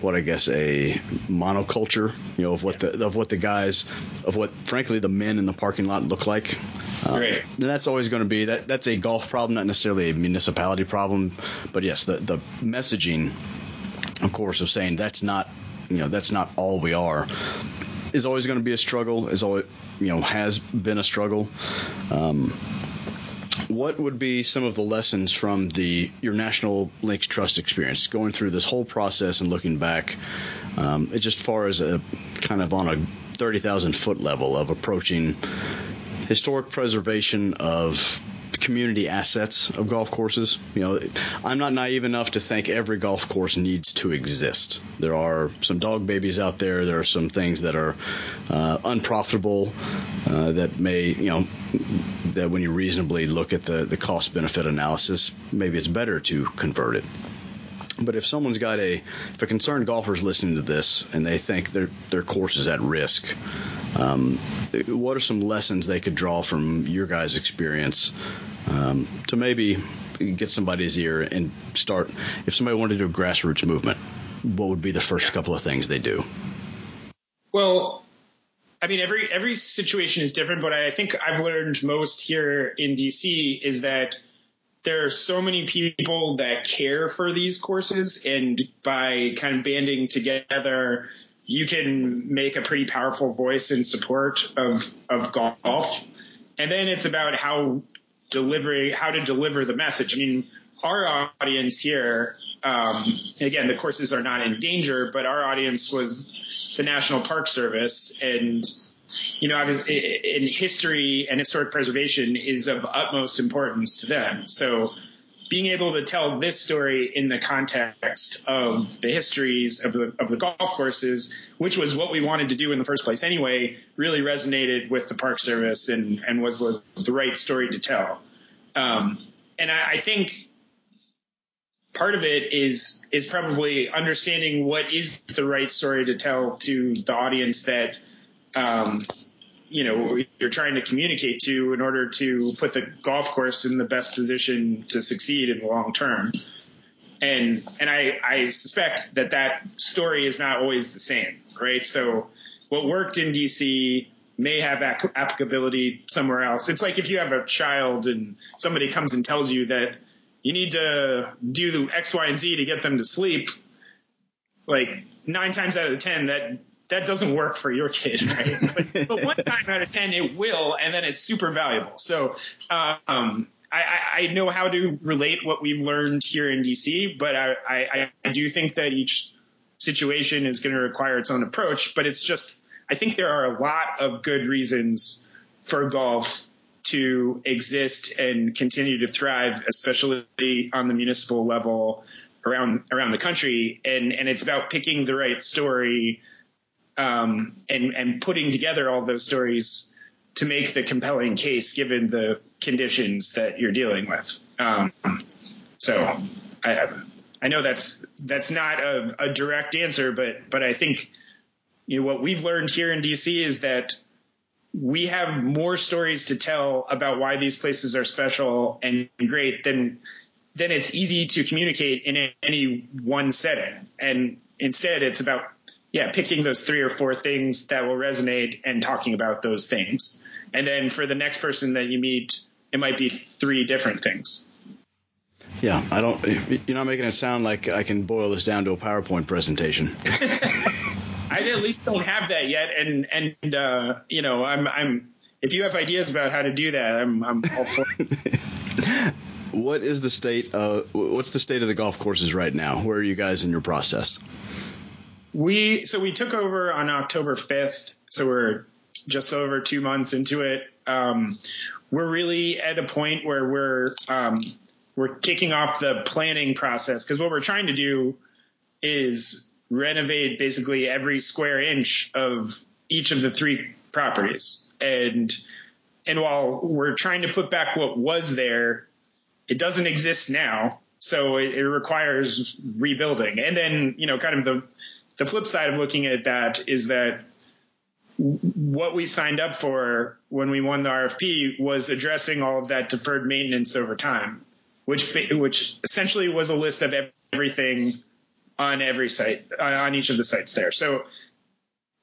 A: what I guess a monoculture, you know, of what the of what the guys, of what frankly the men in the parking lot look like.
B: Uh, And
A: that's always going to be that. That's a golf problem, not necessarily a municipality problem. But yes, the the messaging, of course, of saying that's not, you know, that's not all we are, is always going to be a struggle. Is always, you know, has been a struggle. Um, what would be some of the lessons from the your National Links Trust experience, going through this whole process and looking back, um, just far as a kind of on a thirty thousand foot level of approaching historic preservation of community assets of golf courses. You know, I'm not naive enough to think every golf course needs to exist. There are some dog babies out there. There are some things that are uh, unprofitable uh, that may, you know, that when you reasonably look at the, the cost benefit analysis, maybe it's better to convert it. But if someone's got a, if a concerned golfer is listening to this and they think their their course is at risk, um, what are some lessons they could draw from your guys' experience um, to maybe get somebody's ear and start? If somebody wanted to do a grassroots movement, what would be the first couple of things they do?
B: Well, I mean, every every situation is different, but I think I've learned most here in DC is that there are so many people that care for these courses, and by kind of banding together, you can make a pretty powerful voice in support of of golf. And then it's about how delivery how to deliver the message. I mean, our audience here, um, again, the courses are not in danger, but our audience was the National Park Service, and you know, in history and historic preservation is of utmost importance to them. So being able to tell this story in the context of the histories of the, of the golf courses, which was what we wanted to do in the first place anyway, really resonated with the Park Service and, and was the, the right story to tell. Um, and I, I think part of it is is probably understanding what is the right story to tell to the audience that um, you know you're trying to communicate to in order to put the golf course in the best position to succeed in the long term. And and I, I suspect that that story is not always the same, right? So what worked in DC may have applicability somewhere else. It's like if you have a child and somebody comes and tells you that you need to do the X, Y, and Z to get them to sleep. Like nine times out of ten, that that doesn't work for your kid, right? but, but, one time out of ten, it will, and then it's super valuable. So, um, I, I, know how to relate what we've learned here in DC, but I, I, I do think that each situation is going to require its own approach. But it's just, I think there are a lot of good reasons for golf to exist and continue to thrive, especially on the municipal level around around the country. And and it's about picking the right story um, and and putting together all those stories to make the compelling case given the conditions that you're dealing with. Um, so I, I know that's that's not a, a direct answer, but but I think you know what we've learned here in DC is that we have more stories to tell about why these places are special and great than then it's easy to communicate in any one setting. And instead, it's about yeah, picking those three or four things that will resonate and talking about those things. And then for the next person that you meet, it might be three different things.
A: Yeah, I don't. You're not making it sound like I can boil this down to a PowerPoint presentation.
B: I at least don't have that yet, and and uh, you know, I'm I'm. If you have ideas about how to do that, I'm I'm all for. It.
A: what is the state? Uh, what's the state of the golf courses right now? Where are you guys in your process?
B: We so we took over on October 5th, so we're just over two months into it. Um, we're really at a point where we're um, we're kicking off the planning process because what we're trying to do is renovate basically every square inch of each of the three properties. And and while we're trying to put back what was there, it doesn't exist now. So it, it requires rebuilding. And then, you know, kind of the the flip side of looking at that is that what we signed up for when we won the RFP was addressing all of that deferred maintenance over time, which which essentially was a list of everything on every site on each of the sites there. So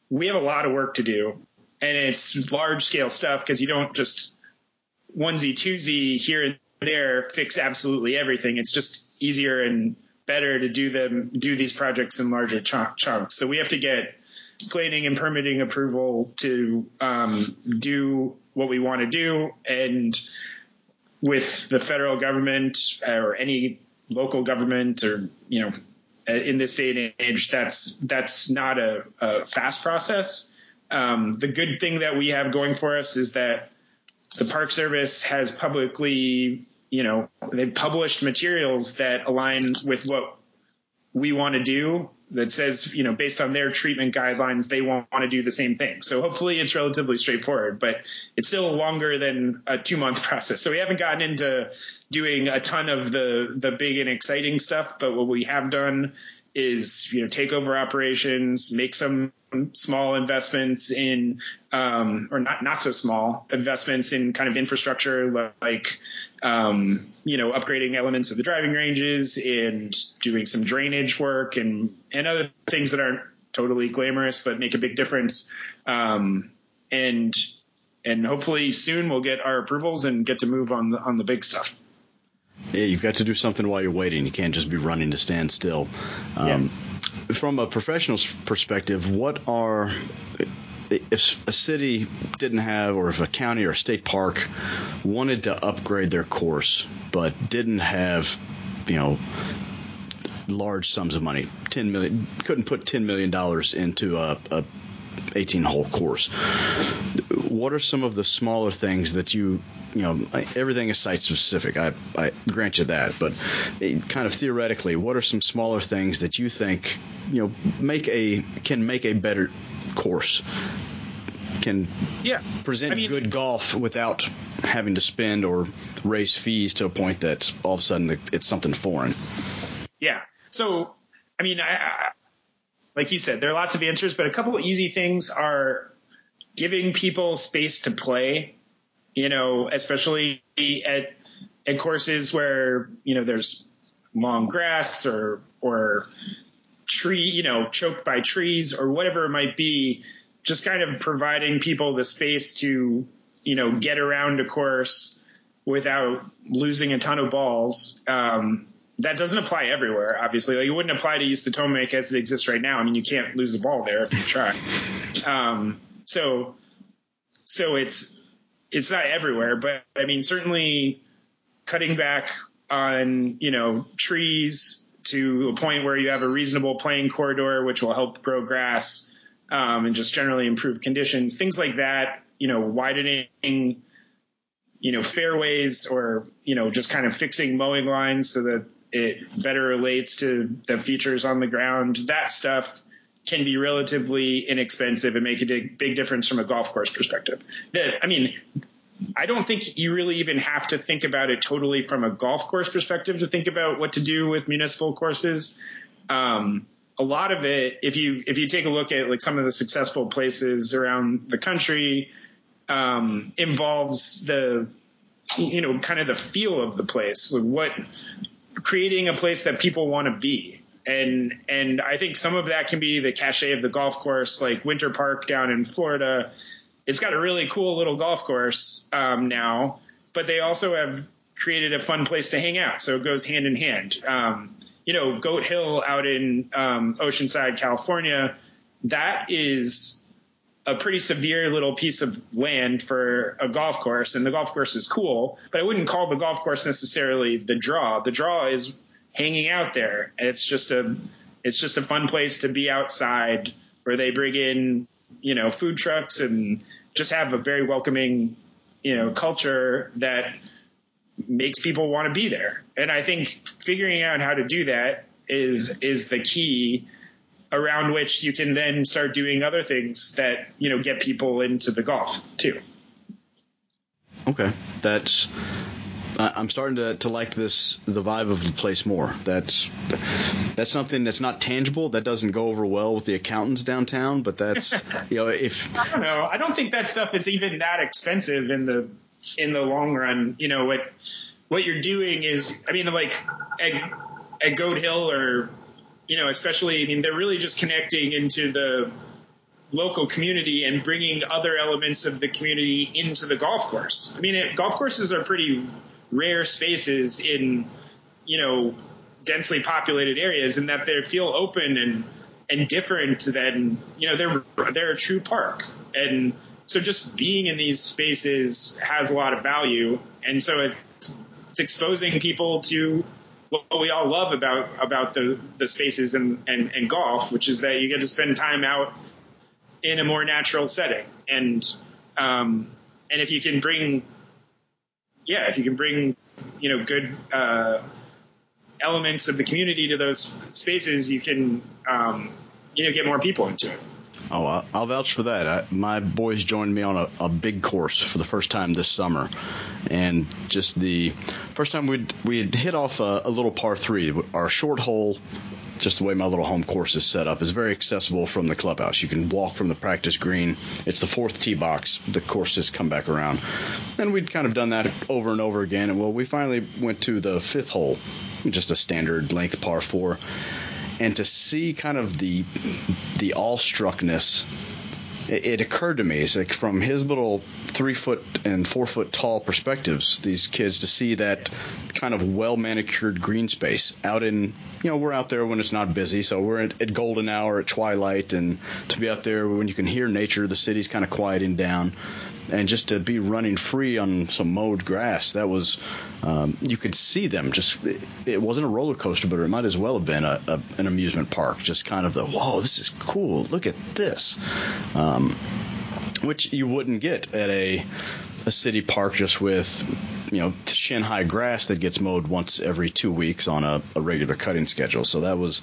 B: we have a lot of work to do, and it's large scale stuff because you don't just onesie twosie here and there fix absolutely everything. It's just easier and better to do them do these projects in larger ch- chunks. So we have to get planning and permitting approval to um, do what we want to do, and with the federal government or any local government or you know in this day and age that's that's not a, a fast process. Um, the good thing that we have going for us is that the Park Service has publicly you know, they've published materials that align with what we want to do that says, you know, based on their treatment guidelines, they want to do the same thing. So hopefully it's relatively straightforward, but it's still longer than a two month process. So we haven't gotten into doing a ton of the, the big and exciting stuff, but what we have done is, you know, take over operations, make some small investments in, um, or not, not so small investments in kind of infrastructure like, um, you know, upgrading elements of the driving ranges and doing some drainage work and, and other things that aren't totally glamorous, but make a big difference. Um, and, and hopefully soon we'll get our approvals and get to move on the, on the big stuff.
A: Yeah, you've got to do something while you're waiting. You can't just be running to stand still. Um, yeah. From a professional's perspective, what are if a city didn't have, or if a county or a state park wanted to upgrade their course, but didn't have, you know, large sums of money, ten million, couldn't put ten million dollars into a, a 18 hole course. What are some of the smaller things that you, you know, everything is site specific. I, I grant you that, but eh, kind of theoretically, what are some smaller things that you think, you know, make a can make a better course? Can
B: yeah.
A: present I mean, good golf without having to spend or raise fees to a point that all of a sudden it's something foreign.
B: Yeah. So, I mean, I, like you said, there are lots of answers, but a couple of easy things are giving people space to play, you know, especially at, at courses where, you know, there's long grass or, or tree, you know, choked by trees or whatever it might be, just kind of providing people the space to, you know, get around a course without losing a ton of balls. Um, that doesn't apply everywhere, obviously. Like it wouldn't apply to East Potomac as it exists right now. I mean, you can't lose a ball there if you try. Um, so, so it's it's not everywhere, but I mean, certainly cutting back on you know trees to a point where you have a reasonable playing corridor, which will help grow grass um, and just generally improve conditions. Things like that. You know, widening you know, fairways or, you know, just kind of fixing mowing lines so that it better relates to the features on the ground. That stuff can be relatively inexpensive and make a big difference from a golf course perspective. That I mean, I don't think you really even have to think about it totally from a golf course perspective to think about what to do with municipal courses. Um, a lot of it, if you if you take a look at like some of the successful places around the country, um, involves the you know kind of the feel of the place, like what creating a place that people want to be. And and I think some of that can be the cachet of the golf course, like Winter Park down in Florida. It's got a really cool little golf course um, now, but they also have created a fun place to hang out. So it goes hand in hand. Um, you know, Goat Hill out in um, Oceanside, California, that is a pretty severe little piece of land for a golf course, and the golf course is cool, but I wouldn't call the golf course necessarily the draw. The draw is hanging out there. It's just a it's just a fun place to be outside where they bring in, you know, food trucks and just have a very welcoming, you know, culture that makes people want to be there. And I think figuring out how to do that is is the key around which you can then start doing other things that, you know, get people into the golf too.
A: Okay. That's I'm starting to, to like this the vibe of the place more. That's that's something that's not tangible. That doesn't go over well with the accountants downtown. But that's you know if
B: I don't know. I don't think that stuff is even that expensive in the in the long run. You know what what you're doing is I mean like at, at Goat Hill or you know especially I mean they're really just connecting into the local community and bringing other elements of the community into the golf course. I mean, it, golf courses are pretty rare spaces in, you know, densely populated areas and that they feel open and, and different than, you know, they're, they're a true park. And so just being in these spaces has a lot of value. And so it's, it's exposing people to what we all love about, about the, the spaces and, and, and golf, which is that you get to spend time out in a more natural setting. And, um, and if you can bring yeah, if you can bring, you know, good uh, elements of the community to those spaces, you can, um, you know, get more people into it.
A: Oh, I'll vouch for that. I, my boys joined me on a, a, big course for the first time this summer, and just the first time we'd we had hit off a, a little par three. Our short hole just the way my little home course is set up, is very accessible from the clubhouse. You can walk from the practice green. It's the fourth tee box. The course has come back around. And we'd kind of done that over and over again. And well, we finally went to the fifth hole, just a standard length par four. And to see kind of the the awestruckness it, occurred to me, it's like from his little three foot and four foot tall perspectives, these kids to see that kind of well manicured green space out in, you know, we're out there when it's not busy, so we're at, at golden hour at twilight, and to be out there when you can hear nature, the city's kind of quieting down and just to be running free on some mowed grass, that was um, you could see them. Just it, it, wasn't a roller coaster, but it might as well have been a, a, an amusement park. Just kind of the whoa, this is cool. Look at this, um, which you wouldn't get at a a city park just with you know shin high grass that gets mowed once every two weeks on a, a, regular cutting schedule. So that was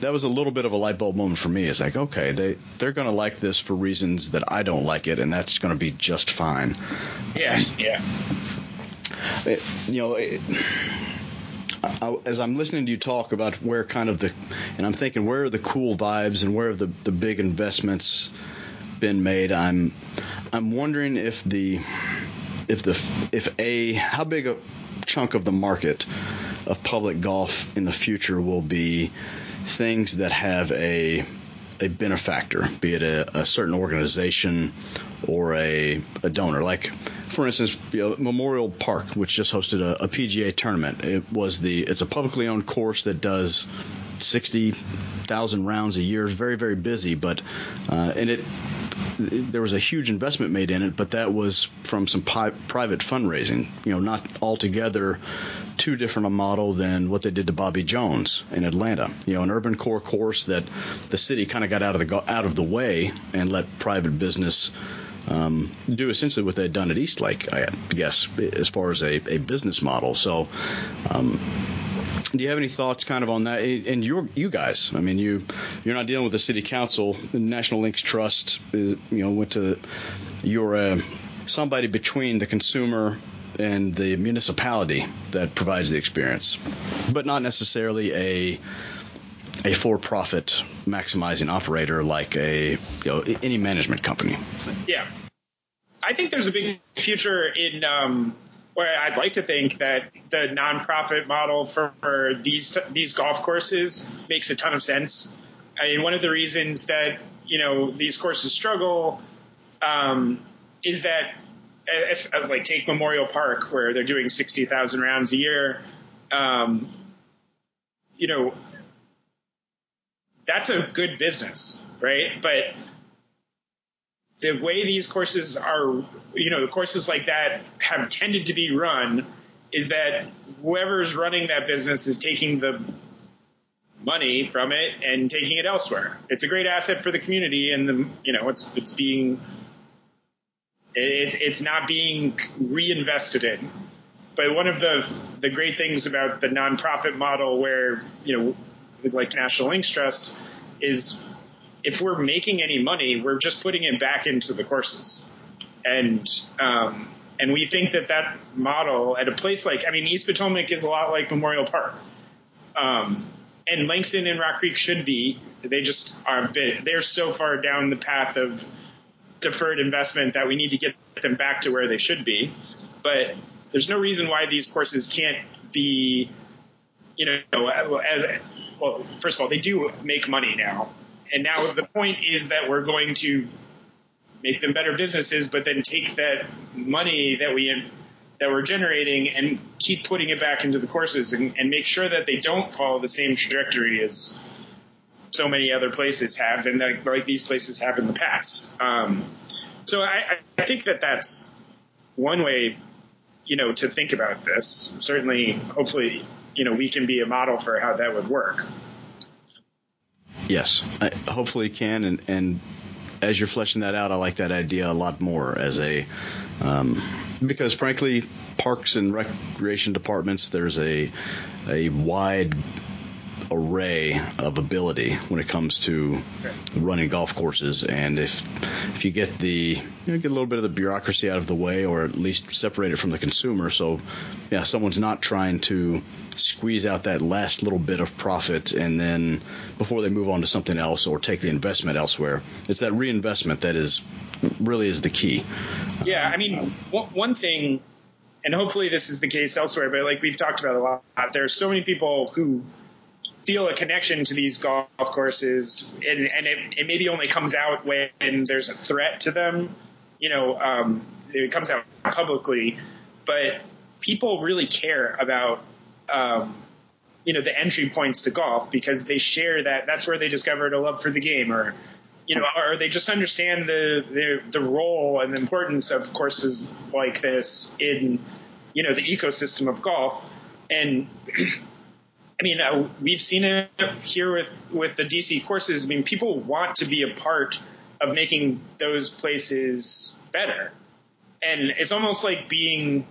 A: that was a little bit of a light bulb moment for me. It's like okay, they they're gonna like this for reasons that I don't like it, and that's gonna be just fine.
B: Yeah, yeah.
A: It, you know. It, I, as I'm listening to you talk about where kind of the, and I'm thinking where are the cool vibes and where are the, the big investments been made, I'm I'm wondering if the if the if a how big a chunk of the market of public golf in the future will be things that have a a benefactor, be it a, a certain organization or a, a donor. Like, for instance, you know, Memorial Park, which just hosted a, a PGA tournament. It was the it's a publicly owned course that does sixty thousand rounds a year. It's very very busy, but uh, and it there was a huge investment made in it, but that was from some pi- private fundraising. You know, not altogether too different a model than what they did to Bobby Jones in Atlanta. You know, an urban core course that the city kind of got out of the out of the way and let private business um, do essentially what they'd done at East Lake, I guess, as far as a, a business model. So. Um, do you have any thoughts kind of on that? And you you guys, I mean, you you're not dealing with the city council. The National Links Trust, uh, you know, went to you're a somebody between the consumer and the municipality that provides the experience, but not necessarily a a for-profit maximizing operator like a you know any management company.
B: Yeah, I think there's a big future in um, where I'd like to think that the nonprofit model for, for these these golf courses makes a ton of sense. I mean, one of the reasons that you know these courses struggle um, is that as, like take Memorial Park where they're doing sixty thousand rounds a year. Um, you know, that's a good business, right? But the way these courses are, you know, the courses like that have tended to be run is that whoever's running that business is taking the money from it and taking it elsewhere. It's a great asset for the community, and the you know it's it's being it's it's not being reinvested in. But one of the the great things about the nonprofit model, where you know, like National Links Trust, is if we're making any money, we're just putting it back into the courses, and um, and we think that that model at a place like I mean East Potomac is a lot like Memorial Park, um, and Langston and Rock Creek should be. They just are bit. They're so far down the path of deferred investment that we need to get them back to where they should be. But there's no reason why these courses can't be, you know, as well. First of all, they do make money now, and now the point is that we're going to make them better businesses, but then take that money that we that we're generating and keep putting it back into the courses and, and make sure that they don't follow the same trajectory as so many other places have and like, like these places have in the past. Um, so I, I think that that's one way, you know, to think about this. Certainly, hopefully, you know, we can be a model for how that would work.
A: Yes, I, hopefully can, and and as you're fleshing that out, I like that idea a lot more as a um, because frankly, parks and recreation departments there's a a wide array of ability when it comes to running golf courses. And if if you get the you know, get a little bit of the bureaucracy out of the way, or at least separate it from the consumer, so yeah, someone's not trying to squeeze out that last little bit of profit and then before they move on to something else or take the investment elsewhere. It's that reinvestment that is really is the key.
B: Yeah, I mean, one thing and hopefully this is the case elsewhere, but like we've talked about a lot, there are so many people who feel a connection to these golf courses, and, and it, it, maybe only comes out when there's a threat to them. You know, um, it comes out publicly, but people really care about, um, you know, the entry points to golf because they share that. That's where they discovered a love for the game, or you know, or they just understand the the, the role and the importance of courses like this in, you know, the ecosystem of golf. And I mean, uh, we've seen it here with, with the DC courses. I mean, people want to be a part of making those places better. And it's almost like being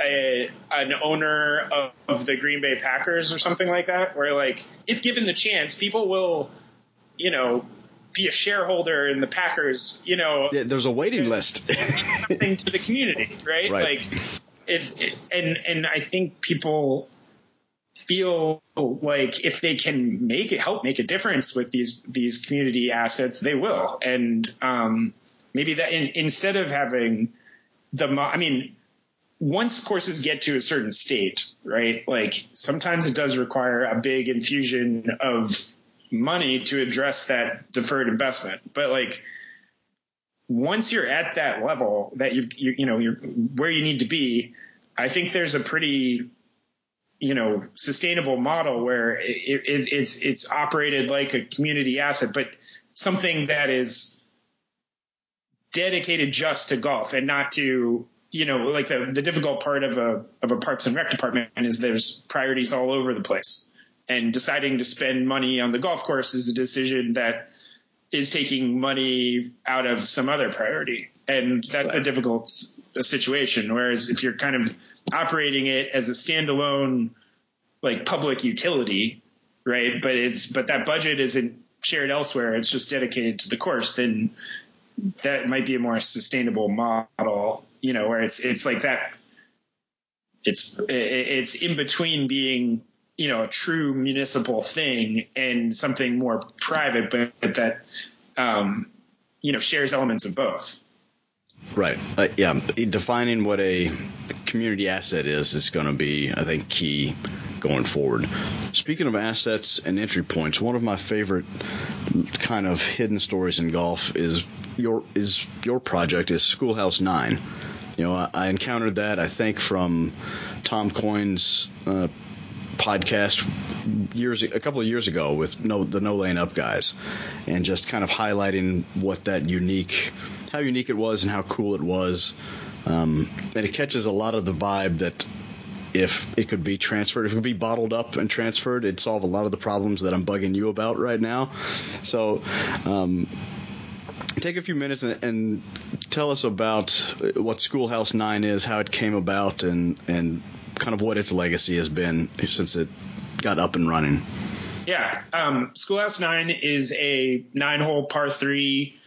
B: a, an owner of, of the Green Bay Packers or something like that, where like, if given the chance, people will, you know, be a shareholder in the Packers, you know.
A: Yeah, there's a waiting list.
B: something to the community, right? right. Like it's it, and and I think people feel like if they can make it help make a difference with these these community assets, they will. And um, maybe that in, instead of having the, I mean, once courses get to a certain state, right? Like sometimes it does require a big infusion of money to address that deferred investment, but like once you're at that level that you you, you know you're where you need to be, I think there's a pretty you know sustainable model where it, it, it's it's operated like a community asset, but something that is dedicated just to golf and not to you know like the the difficult part of a of a parks and rec department is there's priorities all over the place. And deciding to spend money on the golf course is a decision that is taking money out of some other priority and that's right. a difficult situation whereas if you're kind of operating it as a standalone like public utility, right? But it's but that budget isn't shared elsewhere. It's just dedicated to the course. Then that might be a more sustainable model, you know, where it's it's like that. It's it's in between being you know a true municipal thing and something more private, but that um, you know shares elements of both.
A: Right. Uh, yeah. Defining what a community asset is is going to be, I think, key going forward. Speaking of assets and entry points, one of my favorite kind of hidden stories in golf is your is your project is Schoolhouse Nine. You know, I, I encountered that I think from Tom Coyne's uh, podcast years a couple of years ago with no the No Laying Up guys and just kind of highlighting what that unique how unique it was and how cool it was um, and it catches a lot of the vibe that if it could be transferred, if it could be bottled up and transferred, it'd solve a lot of the problems that I'm bugging you about right now. So, um, take a few minutes and, and, tell us about what Schoolhouse Nine is, how it came about, and and kind of what its legacy has been since it got up and running.
B: Yeah, um, Schoolhouse Nine is a nine-hole par three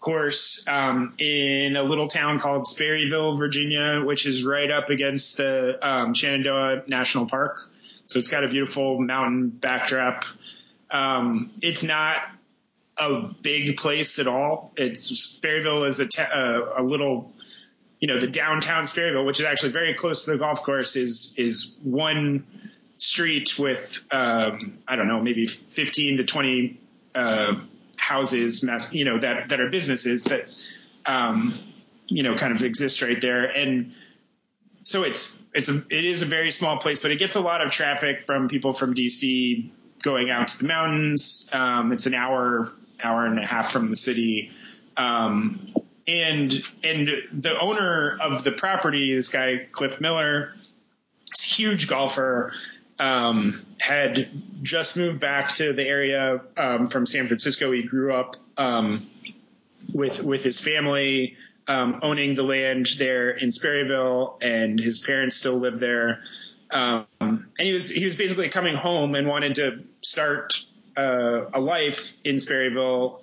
B: course um, in a little town called Sperryville, Virginia, which is right up against the um, Shenandoah National Park. So it's got a beautiful mountain backdrop. Um, it's not a big place at all. It's Sperryville is a, te- a, a little, you know, the downtown Sperryville, which is actually very close to the golf course, is is one street with um, I don't know, maybe 15 to 20 uh, houses, you know, that that are businesses that um, you know kind of exist right there, and so it's it's a it is a very small place, but it gets a lot of traffic from people from DC going out to the mountains. Um, it's an hour hour and a half from the city. Um, and and the owner of the property, this guy Cliff Miller, huge golfer, um, had just moved back to the area um, from San Francisco. He grew up um, with with his family um, owning the land there in Sperryville, and his parents still live there. Um, and he was he was basically coming home and wanted to start uh, a life in Sperryville.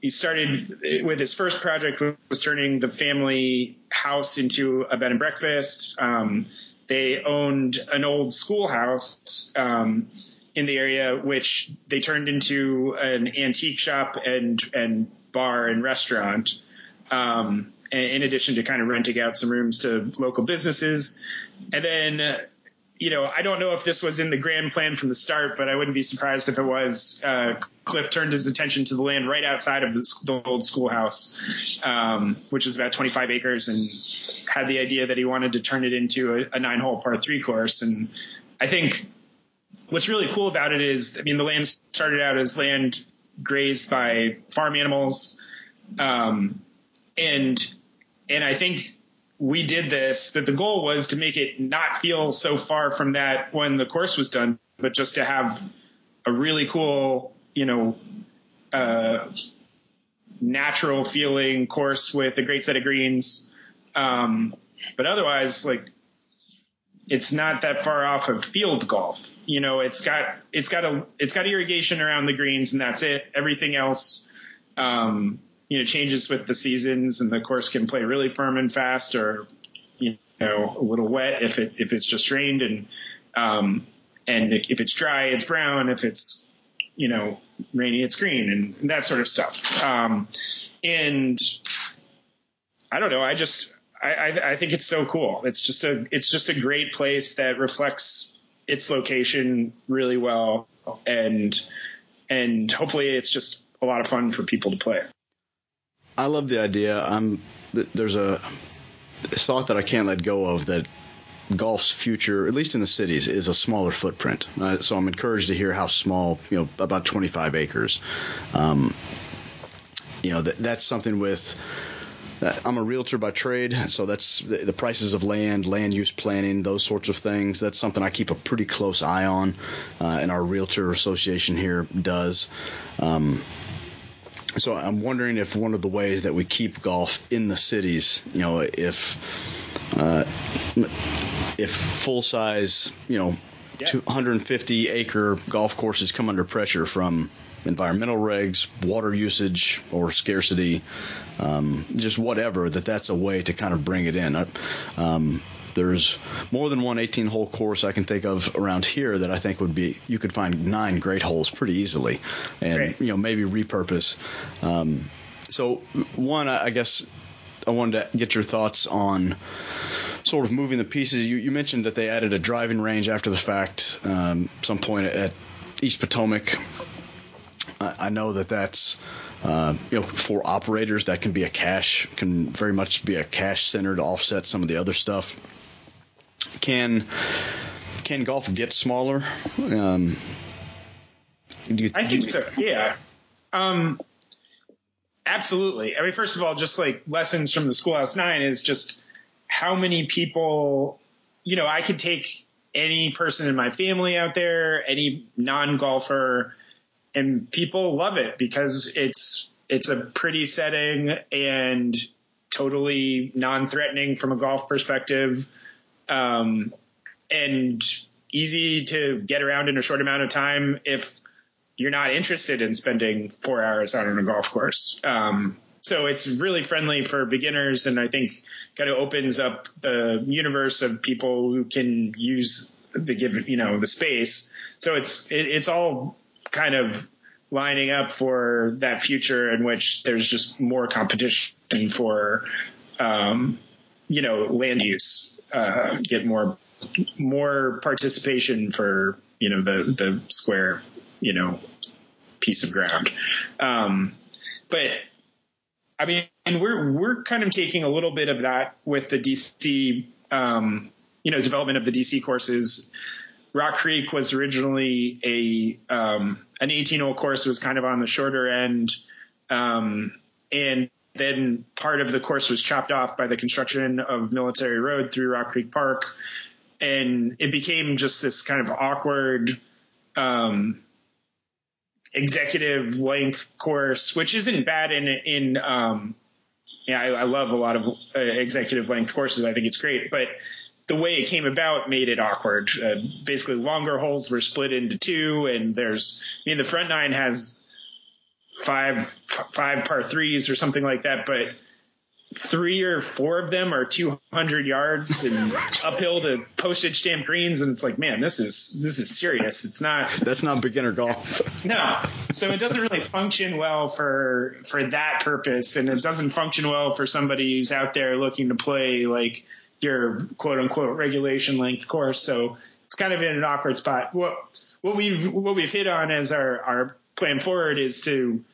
B: He started with his first project was turning the family house into a bed and breakfast. Um, they owned an old schoolhouse um, in the area, which they turned into an antique shop and and bar and restaurant. Um, in addition to kind of renting out some rooms to local businesses, and then you know, I don't know if this was in the grand plan from the start, but I wouldn't be surprised if it was. Uh, Cliff turned his attention to the land right outside of the, old schoolhouse, um, which is about 25 acres, and had the idea that he wanted to turn it into a, a nine hole par three course. And I think what's really cool about it is, I mean, the land started out as land grazed by farm animals. Um, and, and I think we did this, that the goal was to make it not feel so far from that when the course was done, but just to have a really cool, you know, uh, natural feeling course with a great set of greens. Um, but otherwise, like, it's not that far off of field golf. You know, it's got, it's got a, it's got irrigation around the greens and that's it. Everything else, um, you know changes with the seasons, and the course can play really firm and fast, or you know a little wet if it if it's just rained, and um, and if it's dry, it's brown. If it's you know rainy, it's green, and, that sort of stuff. Um, and I don't know. I just I, I, I think it's so cool. It's just a it's just a great place that reflects its location really well, and and hopefully it's just a lot of fun for people to play.
A: I love the idea. I'm there's a thought that I can't let go of that golf's future, at least in the cities, is a smaller footprint. Uh, so I'm encouraged to hear how small, you know, about 25 acres. Um, you know, that, that's something with. Uh, I'm a realtor by trade, so that's the, the, prices of land, land use planning, those sorts of things. That's something I keep a pretty close eye on, uh, and our realtor association here does. Um, so I'm wondering if one of the ways that we keep golf in the cities, you know, if uh, if full size, you know, yeah. 250 acre golf courses come under pressure from environmental regs, water usage or scarcity, um, just whatever, that that's a way to kind of bring it in. Um, there's more than one 18 hole course I can think of around here that I think would be you could find nine great holes pretty easily, and Great. you know maybe repurpose. Um, so one, I guess I wanted to get your thoughts on sort of moving the pieces. You, you mentioned that they added a driving range after the fact, um, some point at East Potomac. I, I know that that's uh, you know for operators that can be a cash can very much be a cash center to offset some of the other stuff. Can can golf get smaller? Um,
B: you, I think so. Yeah. Um, absolutely. I mean, first of all, just like lessons from the Schoolhouse Nine is just how many people, you know, I could take any person in my family out there, any non golfer, and people love it because it's it's a pretty setting and totally non-threatening from a golf perspective um, and easy to get around in a short amount of time if you're not interested in spending four hours out on a golf course. Um, so it's really friendly for beginners, and I think kind of opens up the universe of people who can use the given, you know, the space. So it's it, it's all kind of lining up for that future in which there's just more competition for, um, you know, land use uh, get more more participation for you know the the square you know piece of ground. Um, but I mean, and we're we're kind of taking a little bit of that with the DC um, you know development of the DC courses. Rock Creek was originally a um, an 18 hole course. Was kind of on the shorter end, um, and then part of the course was chopped off by the construction of Military Road through Rock Creek Park. And it became just this kind of awkward, um, executive length course, which isn't bad in, in, um, yeah, I, I, love a lot of uh, executive length courses. I think it's great, but the way it came about made it awkward. Uh, basically, longer holes were split into two, and there's, I mean, the front nine has five five par threes or something like that, but three or four of them are 200 yards and uphill to postage stamp greens and it's like man this is this is serious. It's not
A: that's not beginner golf.
B: No. So it doesn't really function well for for that purpose and it doesn't function well for somebody who's out there looking to play like your quote unquote regulation length course. So it's kind of in an awkward spot. What what we've what we've hit on as our our plan forward is to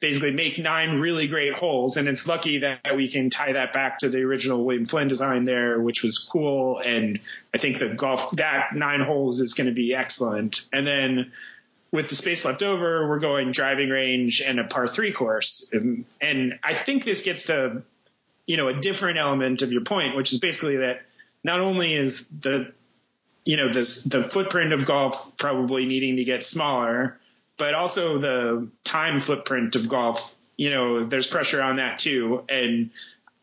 B: basically make nine really great holes. And it's lucky that we can tie that back to the original William Flynn design there, which was cool. And I think the golf, that nine holes is going to be excellent. And then with the space left over, we're going driving range and a par three course. And, and I think this gets to, you know, a different element of your point, which is basically that not only is the, you know, this, the footprint of golf probably needing to get smaller, but also the time footprint of golf. You know, there's pressure on that too, and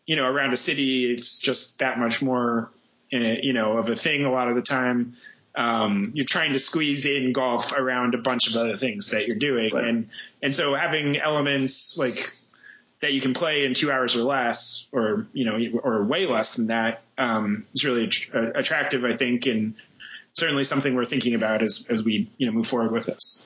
B: you know, around a city, it's just that much more, eh, you know, of a thing a lot of the time. Um, you're trying to squeeze in golf around a bunch of other things that you're doing, right. and and so having elements like that you can play in two hours or less, or you know, or way less than that, um, is really attractive, I think, and certainly something we're thinking about as as we you know move forward with this.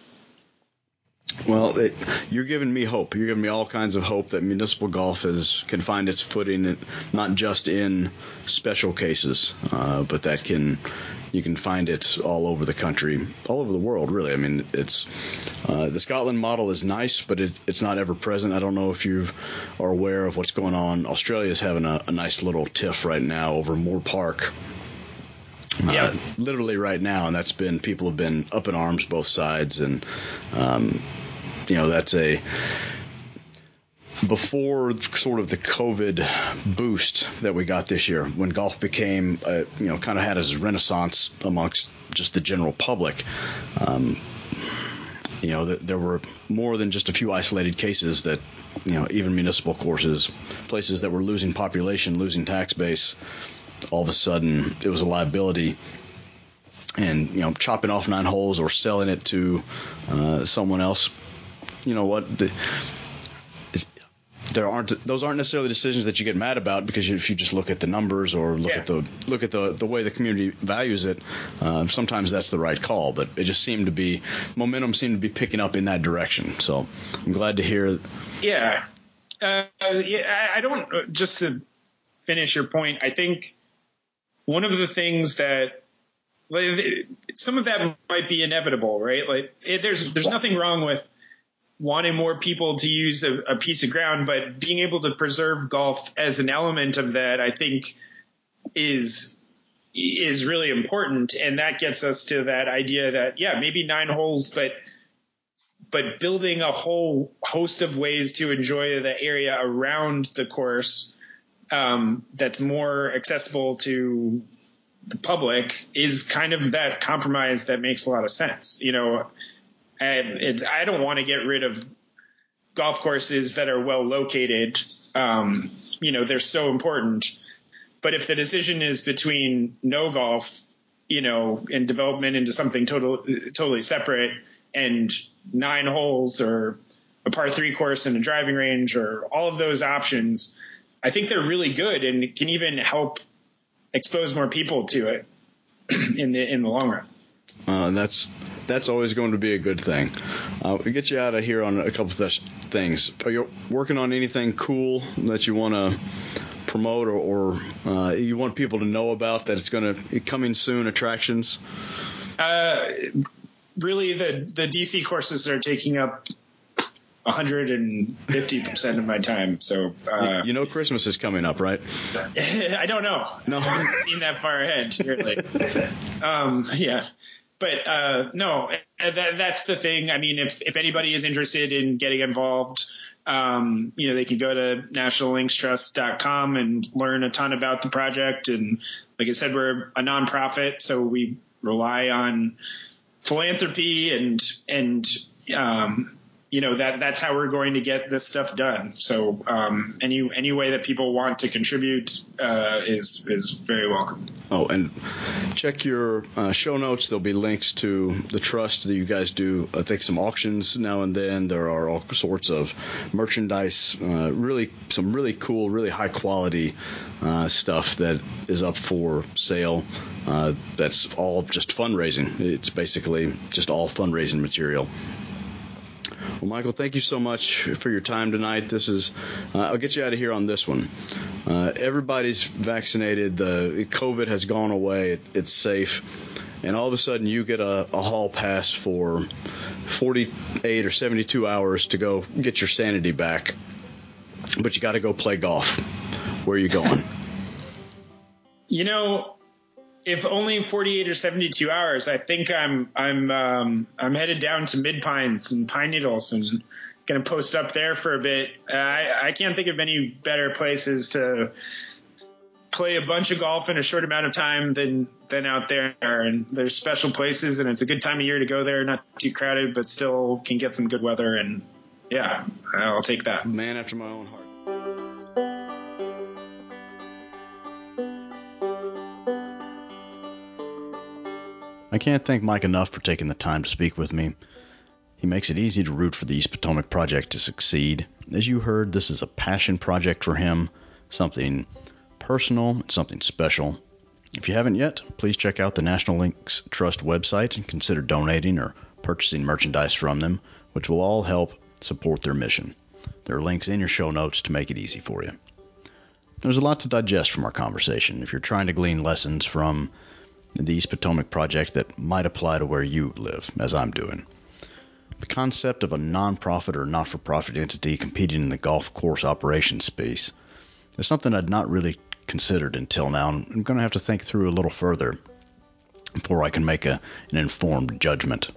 A: Well, it, you're giving me hope. You're giving me all kinds of hope that municipal golf is can find its footing, not just in special cases, uh, but that can you can find it all over the country, all over the world, really. I mean, it's uh, the Scotland model is nice, but it, it's not ever present. I don't know if you are aware of what's going on. Australia is having a, a nice little tiff right now over Moore Park. Uh, yeah, literally right now, and that's been people have been up in arms both sides, and um, you know that's a before sort of the COVID boost that we got this year, when golf became, uh, you know, kind of had its renaissance amongst just the general public. Um, you know, there were more than just a few isolated cases that, you know, even municipal courses, places that were losing population, losing tax base, all of a sudden it was a liability and you know chopping off nine holes or selling it to uh, someone else. You know what? There aren't those aren't necessarily decisions that you get mad about because if you just look at the numbers or look yeah. at the look at the the way the community values it, uh, sometimes that's the right call. But it just seemed to be momentum seemed to be picking up in that direction. So I'm glad to hear.
B: Yeah, uh, yeah. I don't just to finish your point. I think one of the things that like, some of that might be inevitable, right? Like it, there's there's nothing wrong with wanting more people to use a, a, piece of ground, but being able to preserve golf as an element of that, I think, is is really important, and that gets us to that idea that yeah, maybe nine holes, but but building a whole host of ways to enjoy the area around the course um, that's more accessible to the public is kind of that compromise that makes a lot of sense. You know, it's, I don't want to get rid of golf courses that are well located. Um, you know, they're so important. But if the decision is between no golf, you know, and development into something total, totally separate and nine holes or a par three course and a driving range or all of those options, I think they're really good and can even help expose more people to it in the in the long run.
A: Uh, that's that's always going to be a good thing. Uh, we get you out of here on a couple of th- things. Are you working on anything cool that you want to promote or, or uh, you want people to know about that it's going to coming soon attractions?
B: Uh, really, the the DC courses are taking up 150% of my time. So,
A: uh, you know, Christmas is coming up, right?
B: I don't know.
A: No, I
B: haven't seen that far ahead. Really. um, yeah, but uh, no, that, that's the thing. I mean, if if anybody is interested in getting involved, um, you know, they can go to nationallinkstrust.com and learn a ton about the project. And like I said, we're a nonprofit, so we rely on philanthropy and and um, you know that that's how we're going to get this stuff done. So um, any any way that people want to contribute uh, is is very welcome.
A: Oh, and check your uh, show notes. There'll be links to the trust that you guys do. I think some auctions now and then. There are all sorts of merchandise. Uh, really, some really cool, really high quality uh, stuff that is up for sale. Uh, that's all just fundraising. It's basically just all fundraising material. Well, Michael, thank you so much for your time tonight. This is, uh, I'll get you out of here on this one. Uh, everybody's vaccinated. The COVID has gone away. It, it's safe. And all of a sudden, you get a, a hall pass for 48 or 72 hours to go get your sanity back. But you got to go play golf. Where are you going?
B: You know, if only 48 or 72 hours, I think I'm I'm um, I'm headed down to Mid Pines and Pine Needles and going to post up there for a bit. I I can't think of any better places to play a bunch of golf in a short amount of time than than out there. And there's special places, and it's a good time of year to go there. Not too crowded, but still can get some good weather. And yeah, I'll take that.
A: Man after my own heart. I can't thank Mike enough for taking the time to speak with me. He makes it easy to root for the East Potomac Project to succeed. As you heard, this is a passion project for him, something personal, something special. If you haven't yet, please check out the National Links Trust website and consider donating or purchasing merchandise from them, which will all help support their mission. There are links in your show notes to make it easy for you. There's a lot to digest from our conversation if you're trying to glean lessons from the East Potomac project that might apply to where you live, as I'm doing. The concept of a nonprofit or not for profit entity competing in the golf course operations space is something I'd not really considered until now, and I'm going to have to think through a little further before I can make a, an informed judgment.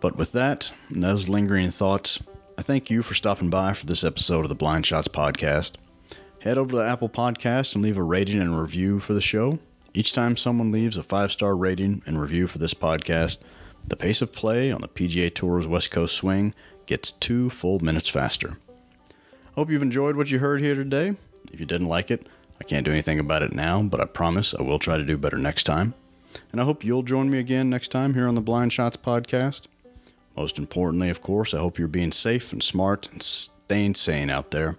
A: But with that and those lingering thoughts, I thank you for stopping by for this episode of the Blind Shots Podcast. Head over to Apple Podcasts and leave a rating and a review for the show. Each time someone leaves a five star rating and review for this podcast, the pace of play on the PGA Tour's West Coast swing gets two full minutes faster. Hope you've enjoyed what you heard here today. If you didn't like it, I can't do anything about it now, but I promise I will try to do better next time. and I hope you'll join me again next time here on the Blind Shots podcast. Most importantly, of course, I hope you're being safe and smart and staying sane out there.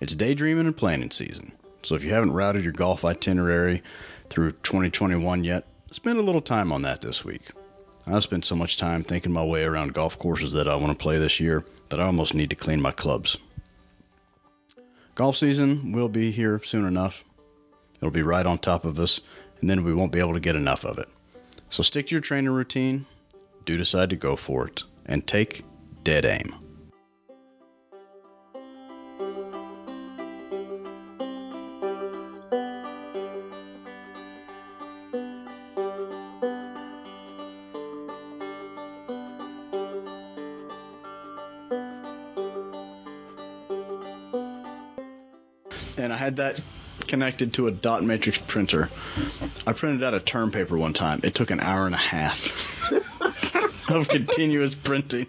A: It's daydreaming and planning season, so if you haven't routed your golf itinerary through 2021 yet, spend a little time on that this week. I've spent so much time thinking my way around golf courses that I want to play this year that I almost need to clean my clubs. Golf season will be here soon enough. It'll be right on top of us, and then we won't be able to get enough of it. So stick to your training routine, do decide to go for it, and take dead aim. Connected to a dot matrix printer. I printed out a term paper one time. It took an hour and a half of continuous printing.